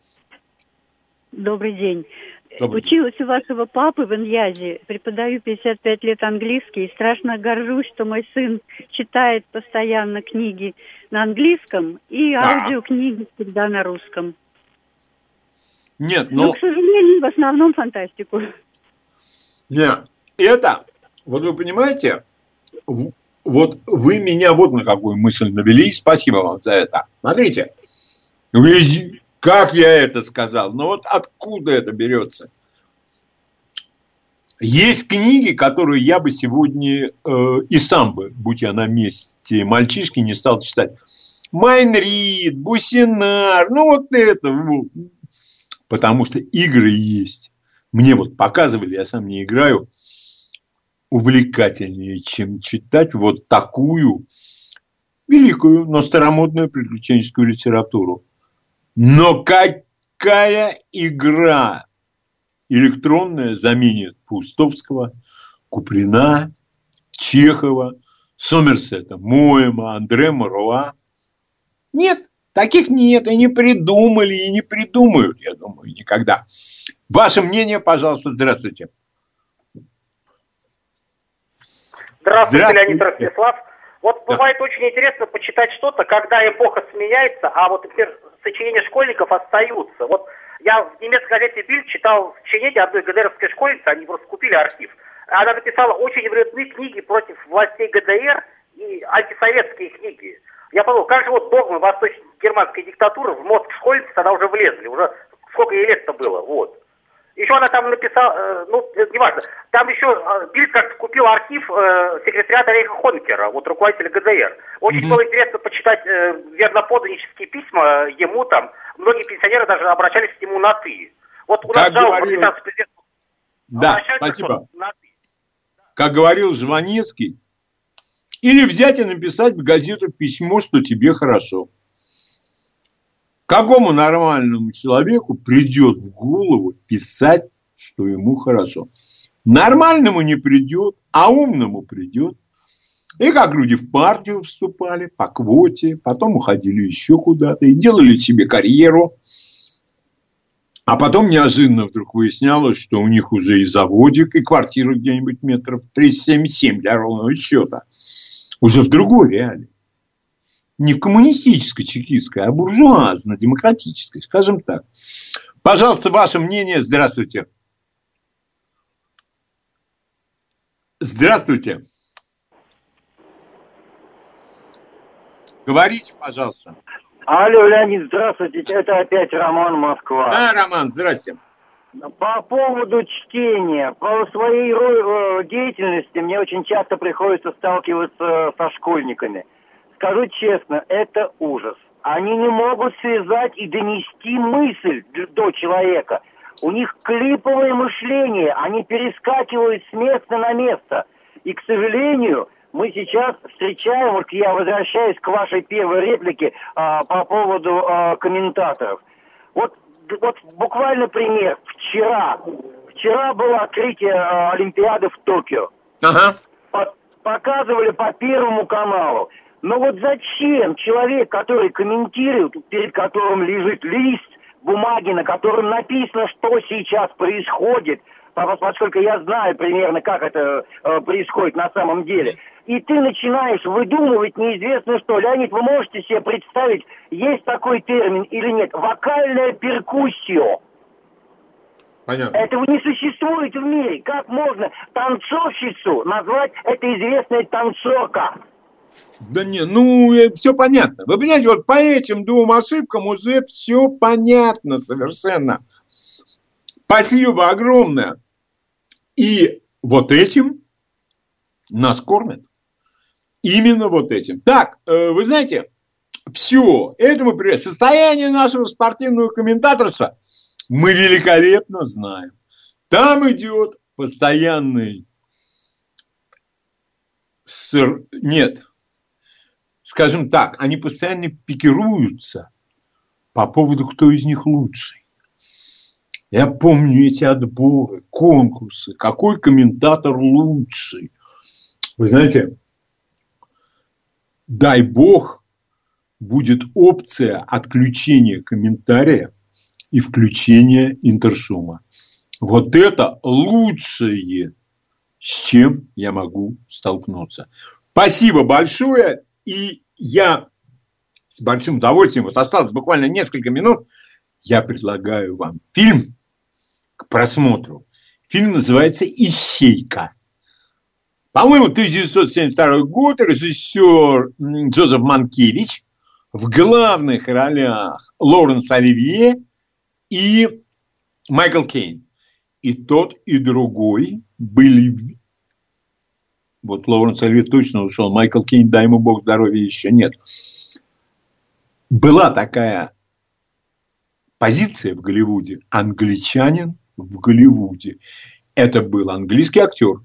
Добрый день. Добрый Училась у вашего папы в Иньязе, преподаю 55 лет английский, и страшно горжусь, что мой сын читает постоянно книги на английском и Да. аудиокниги всегда на русском. Нет, Но, но... к сожалению, в основном фантастику. Нет, это, вот вы понимаете, вот вы меня вот на какую мысль навели, спасибо вам за это. Смотрите, вы- как я это сказал, но вот откуда это берется? Есть книги, которые я бы сегодня э, и сам бы, будь я на месте мальчишки, не стал читать. Майнрид, Бусинар, ну вот это. Потому что игры есть. Мне вот показывали, я сам не играю, увлекательнее, чем читать вот такую великую, но старомодную приключенческую литературу. Но какая игра электронная заменит Паустовского, Куприна, Чехова, Сомерсета, Моема, Андре Маруа? Нет, таких нет, и не придумали, и не придумают, я думаю, никогда. Ваше мнение, пожалуйста, здравствуйте. Здравствуйте, Здравствуйте. Леонид Ростислав. Вот бывает очень интересно почитать что-то, когда эпоха сменяется, а вот, например, сочинения школьников остаются. Вот я в немецкой газете «Бильд» читал сочинение одной ГДРовской школьницы, они просто купили архив. Она написала очень вредные книги против властей ГДР и антисоветские книги. Я подумал, как же вот догмы восточно-германской диктатуры в мозг школьницы тогда уже влезли, уже сколько ей лет-то было, вот. Еще она там написала, э, ну, это неважно, там еще э, Бильд купил архив э, секретариата Рейха Хонкера, вот руководителя ГДР. Очень было интересно почитать э, верноподданнические письма ему там. Многие пенсионеры даже обращались к нему на «ты». Вот у нас Как Жау, говорил- Да, спасибо. на «ты». Как говорил Жванецкий, или взять и написать в газету письмо, что тебе хорошо. Какому нормальному человеку придет в голову писать, что ему хорошо? Нормальному не придет, а умному придет. И как люди в партию вступали по квоте, потом уходили еще куда-то и делали себе карьеру. А потом неожиданно вдруг выяснялось, что у них уже и заводик, и квартира где-нибудь метров 377 для ровного счета. Уже в другой реалии. Не в коммунистической чекистской, а буржуазно-демократической, скажем так. Пожалуйста, ваше мнение. Здравствуйте. Здравствуйте. Говорите, пожалуйста. Алло, Леонид, здравствуйте. Это опять Роман Москва. Да, Роман, здрасте. По поводу чтения. По своей э, деятельности мне очень часто приходится сталкиваться со школьниками. Скажу честно, это ужас. Они не могут связать и донести мысль до человека. У них клиповое мышление, они перескакивают с места на место. И, к сожалению, мы сейчас встречаем, вот я возвращаюсь к вашей первой реплике а, по поводу а, комментаторов. Вот, вот буквально пример. Вчера, вчера было открытие а, Олимпиады в Токио. Ага. По- показывали по Первому каналу. Но вот зачем человек, который комментирует, перед которым лежит лист бумаги, на котором написано, что сейчас происходит, по- поскольку я знаю примерно, как это э, происходит на самом деле, и ты начинаешь выдумывать неизвестно что. Леонид, вы можете себе представить, есть такой термин или нет? Вокальная перкуссия. Понятно. Этого не существует в мире. Как можно танцовщицу назвать это известная танцорка? Да не, ну, все понятно. Вы понимаете, вот по этим двум ошибкам уже все понятно совершенно. Спасибо огромное. И вот этим нас кормят. Именно вот этим. Так, э, вы знаете, все, это мы при- Состояние нашего спортивного комментаторства мы великолепно знаем. Там идет постоянный сыр... Нет, скажем так, они постоянно пикируются по поводу, кто из них лучший. Я помню эти отборы, конкурсы, какой комментатор лучший. Вы знаете, дай бог, будет опция отключения комментария и включения интершума. Вот это лучшее, с чем я могу столкнуться. Спасибо большое. И я с большим удовольствием, вот осталось буквально несколько минут, я предлагаю вам фильм к просмотру. Фильм называется «Ищейка». По-моему, 1972 год, режиссер Джозеф Манкевич, в главных ролях Лоренс Оливье и Майкл Кейн. И тот, и другой были... Вот Лоуренс Оливье точно ушел, Майкл Кейн, дай ему бог здоровья, еще нет. Была такая позиция в Голливуде, англичанин в Голливуде. Это был английский актер,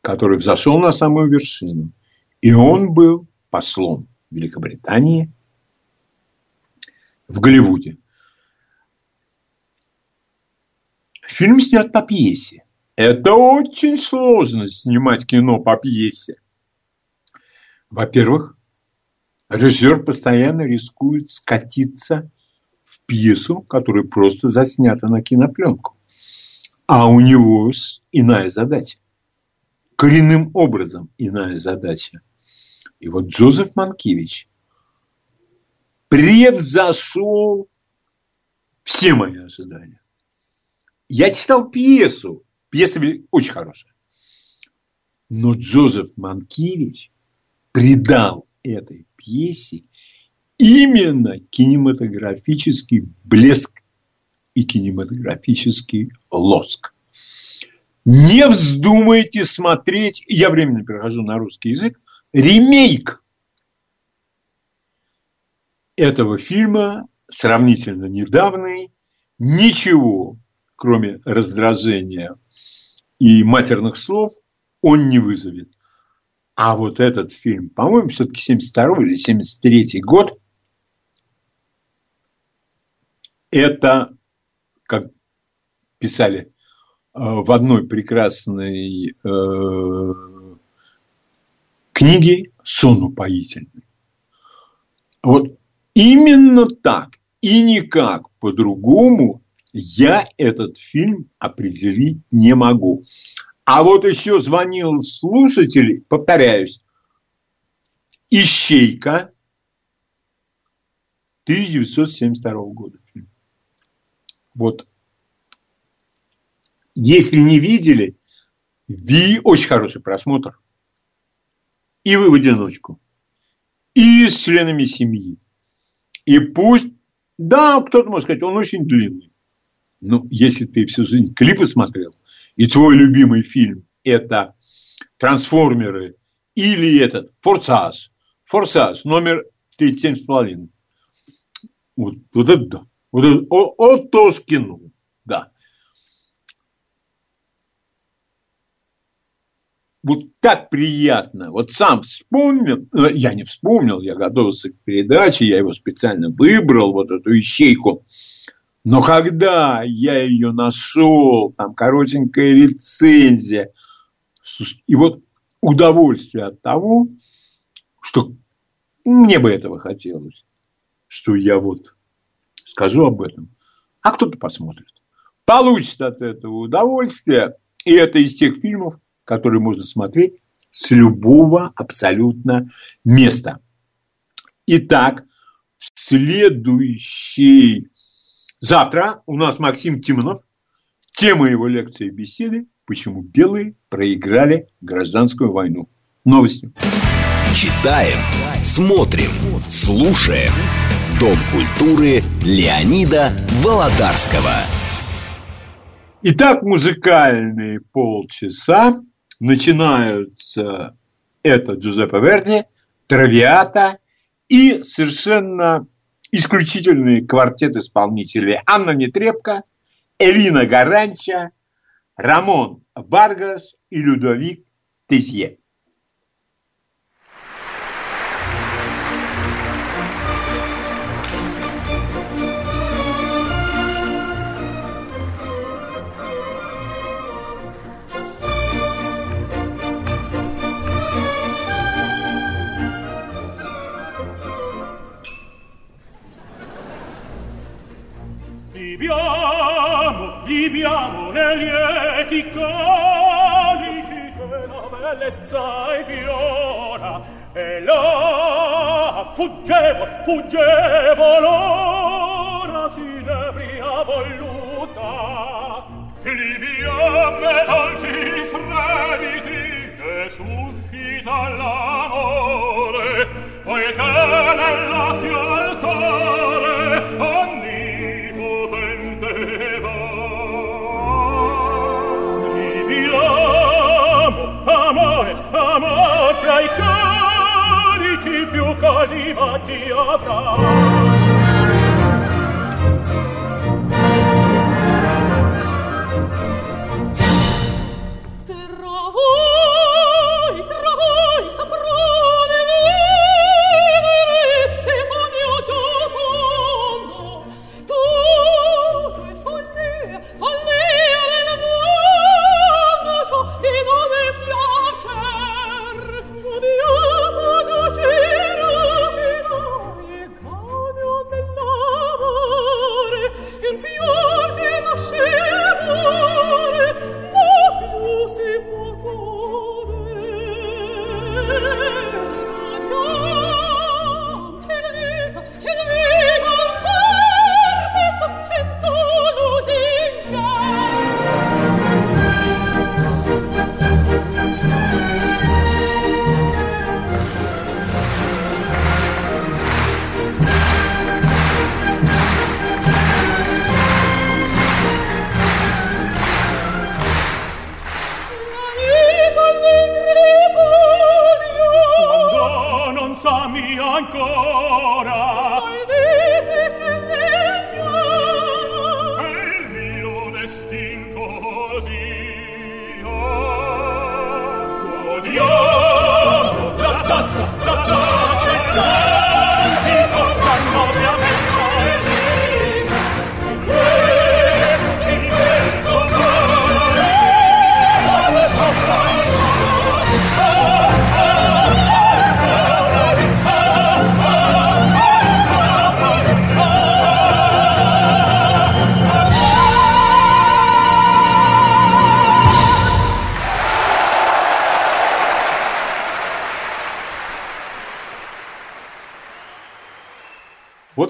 который взошел на самую вершину. И он был послом Великобритании в Голливуде. Фильм снят по пьесе. Это очень сложно снимать кино по пьесе. Во-первых, режиссер постоянно рискует скатиться в пьесу, которая просто заснята на кинопленку. А у него иная задача. Коренным образом иная задача. И вот Джозеф Манкевич превзошел все мои ожидания. Я читал пьесу. Пьеса очень хорошая. Но Джозеф Манкевич придал этой пьесе именно кинематографический блеск и кинематографический лоск. Не вздумайте смотреть, я временно перехожу на русский язык, ремейк этого фильма, сравнительно недавний, ничего, кроме раздражения и матерных слов, он не вызовет. А вот этот фильм, по-моему, все-таки 72 или 73 год, это, как писали э, в одной прекрасной э, книге, сон упоительный. Вот именно так и никак по-другому я этот фильм определить не могу. А вот еще звонил слушатель, повторяюсь, «Ищейка» 1972 года фильм. Вот. Если не видели, ви очень хороший просмотр. И вы в одиночку. И с членами семьи. И пусть, да, кто-то может сказать, он очень длинный. Но если ты всю жизнь клипы смотрел, и твой любимый фильм это «Трансформеры» или этот «Форсаж», «Форсаж» номер 37,5. Вот, вот это да. Вот, это, о, о, кино. Да. Вот так приятно. Вот сам вспомнил, э, я не вспомнил, я готовился к передаче, я его специально выбрал, вот эту ищейку. Но когда я ее нашел, там коротенькая рецензия, и вот удовольствие от того, что мне бы этого хотелось, что я вот скажу об этом, а кто-то посмотрит. Получит от этого удовольствие, и это из тех фильмов, которые можно смотреть с любого абсолютно места. Итак, в следующий завтра у нас Максим Тимонов. Тема его лекции и беседы «Почему белые проиграли гражданскую войну». Новости. Читаем, смотрим, слушаем. Дом культуры Леонида Володарского. Итак, музыкальные полчаса начинаются это Джузеппе Верди, Травиата и совершенно исключительный квартет исполнителей Анна Нетребко, Элина Гаранча, Рамон Баргас и Людовик Тезье. Viviamo, viviamo nei lieti calici che la bellezza fiora e là fuggevo, fuggevo l'ora sinebria voluta. Viviamo e dolci fremiti che suscita l'amore poiché nell'occhio al cuore ogni amore, amore tra i carichi più calimati avrà.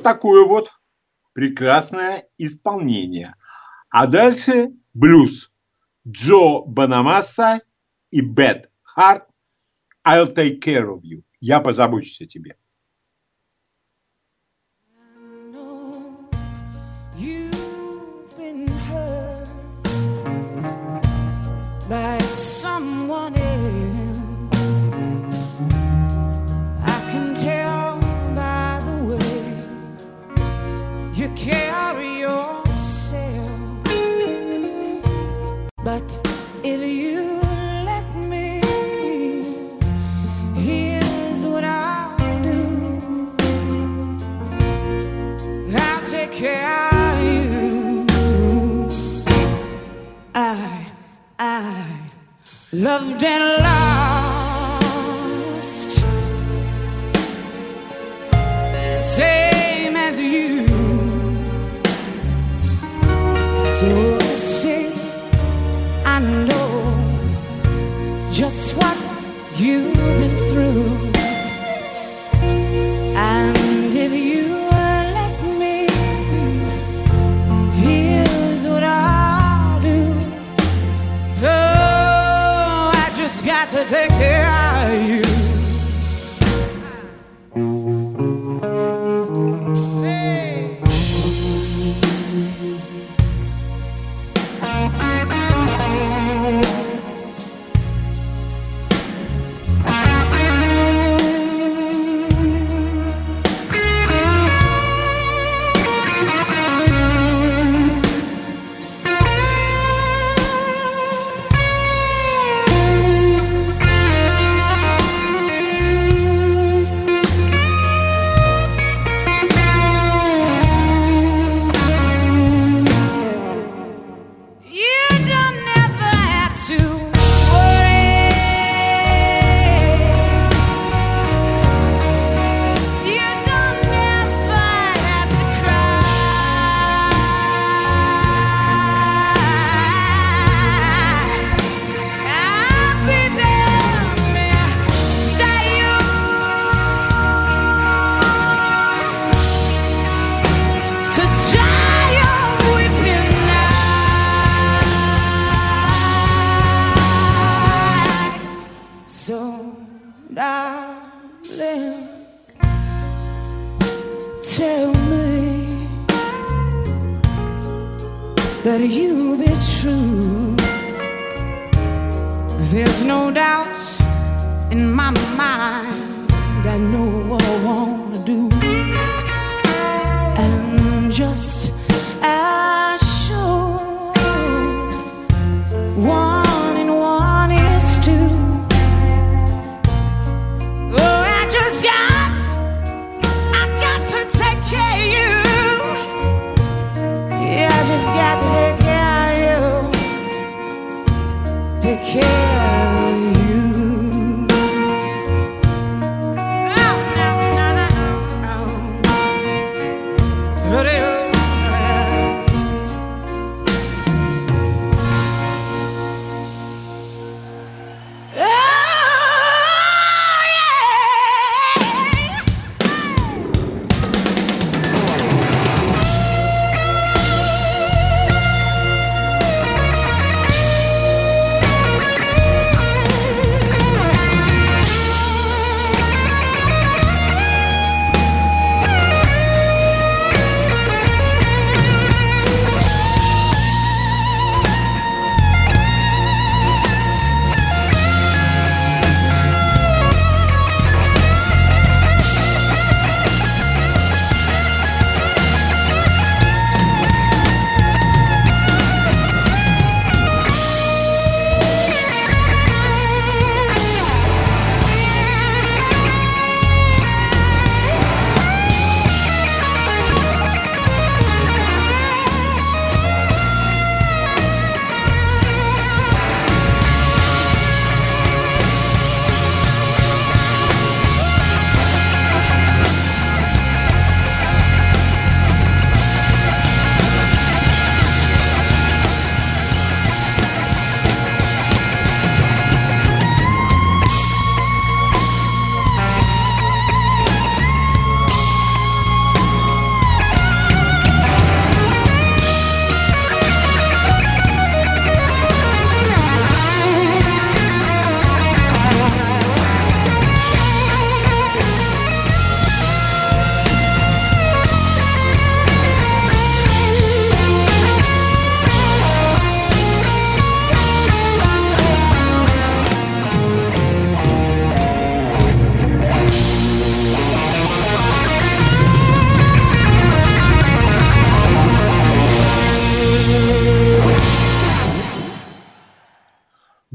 Такое вот прекрасное исполнение. А дальше блюз. Джо Банамасса и Бет Харт I'll take care of you. Я позабочусь о тебе. by someone carry yourself. But if you let me, here's what I'll do. I'll take care of you. I, I loved and lost. Say just what you've been through.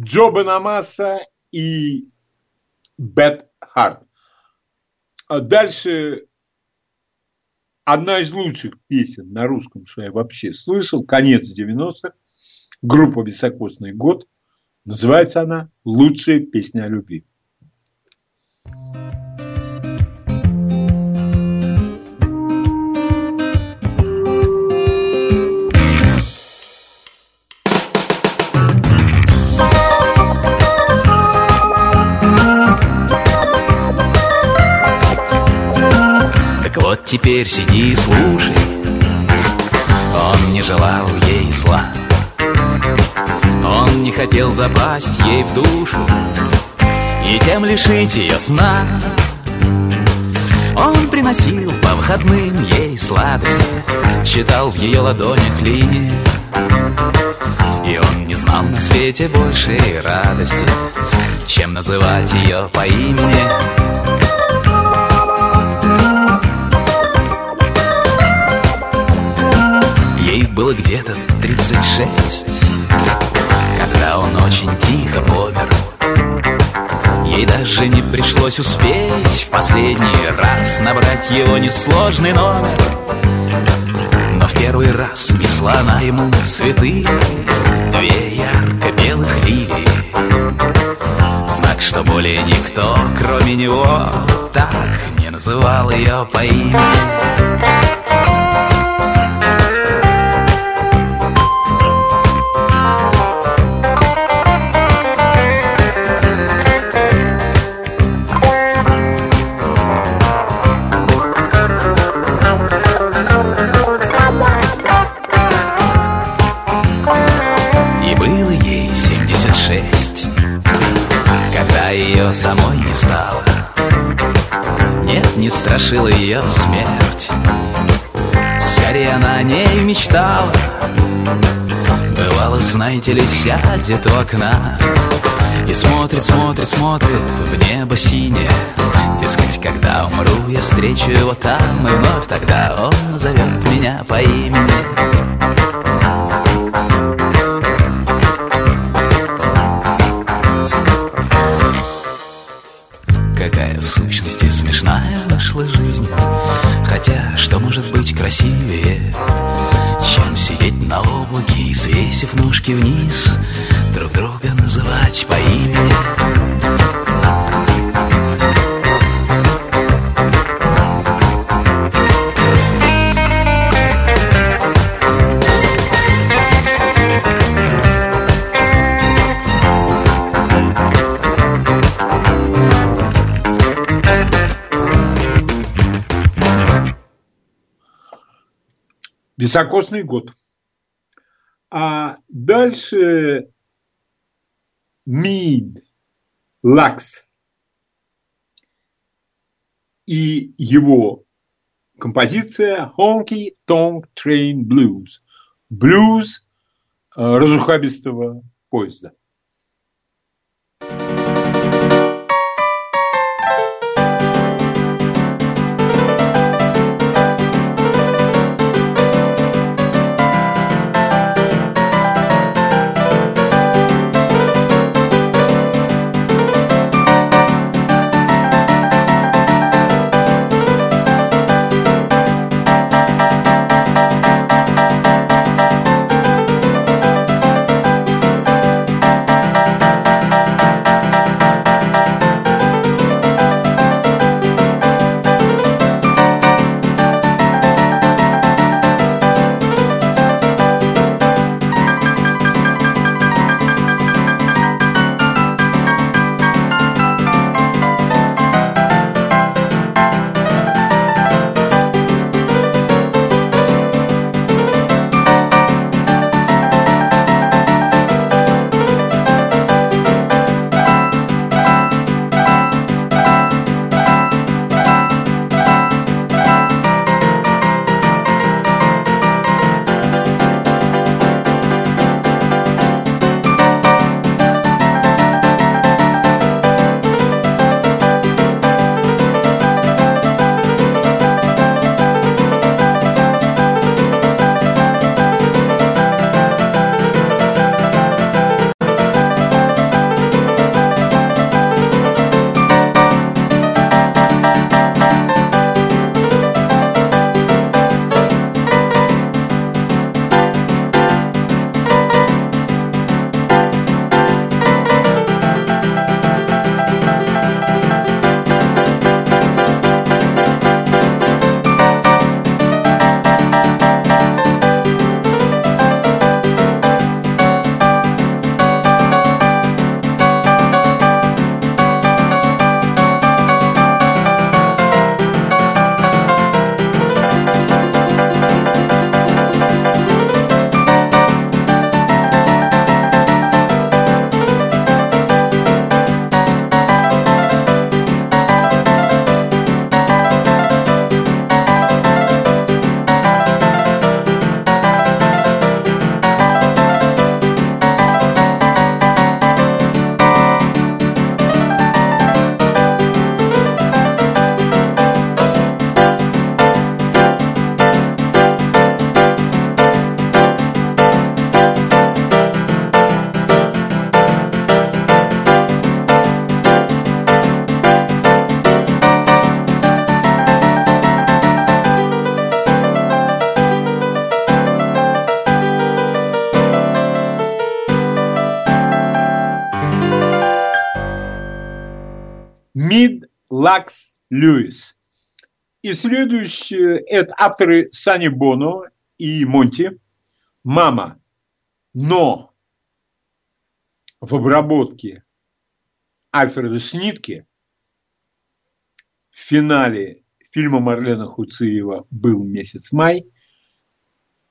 Джо Бенамаса и Бет Харт. А дальше одна из лучших песен на русском, что я вообще слышал, конец 90-х, группа «Високосный год». Называется она «Лучшая песня о любви». Вот теперь сиди и слушай. Он не желал ей зла. Он не хотел запасть ей в душу И тем лишить ее сна. Он приносил по выходным ей сладости Читал в ее ладонях линии. И он не знал на свете большей радости Чем называть ее по имени было где-то 36 Когда он очень тихо помер Ей даже не пришлось успеть В последний раз набрать его несложный номер. Но в первый раз несла она ему цветы Две ярко-белых лилии. Знак, что более никто, кроме него Так не называл ее по имени страшила ее смерть. Вся скорее она не мечтала. Бывало, знаете ли, сядет у окна И смотрит, смотрит, смотрит в небо синее. Дескать, когда умру, я встречу его там И вновь тогда он назовет меня по имени ножки вниз Друг друга называть по имени Високосный год. А дальше Мид Лакс и его композиция Honky Tonk Train Blues. Блюз э, разухабистого поезда. Лакс Льюис. И следующие это авторы Сани Боно и Монти. Мама. Но в обработке Альфреда Снитки в финале фильма Марлена Хуциева был месяц май.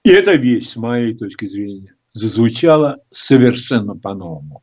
И эта вещь, с моей точки зрения, зазвучала совершенно по-новому.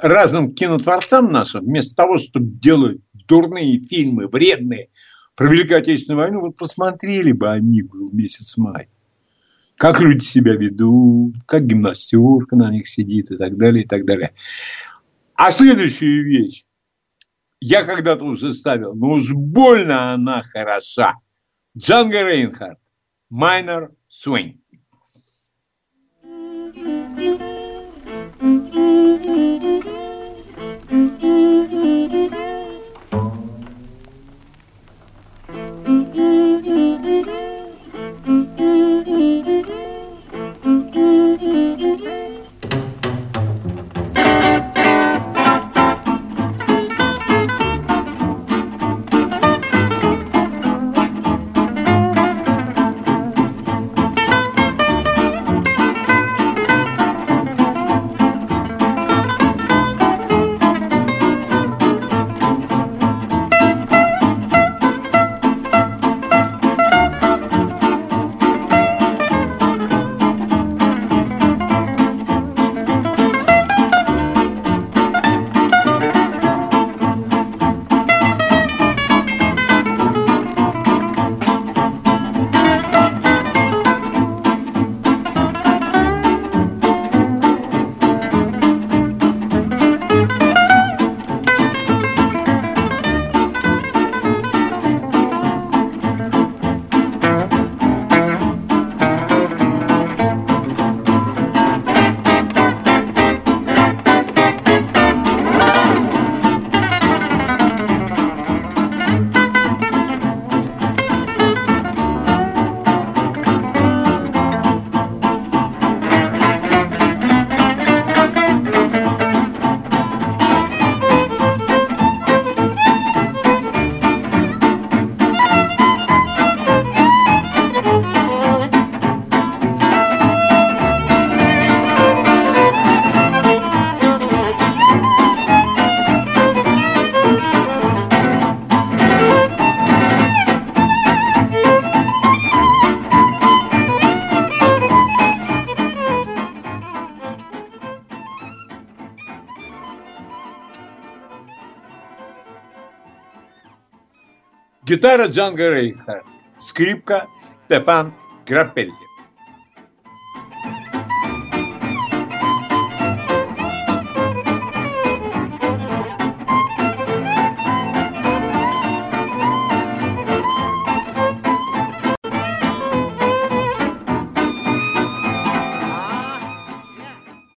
Разным кинотворцам нашим, вместо того, чтобы делать дурные фильмы, вредные, про Великую Отечественную войну, вот посмотрели бы они был месяц май. Как люди себя ведут, как гимнастерка на них сидит и так далее, и так далее. А следующую вещь. Я когда-то уже ставил, но уж больно она хороша. Джанго Рейнхард. Майнер Swing. Гитара Джанго Рейнхард. Скрипка Стефан Грапелли.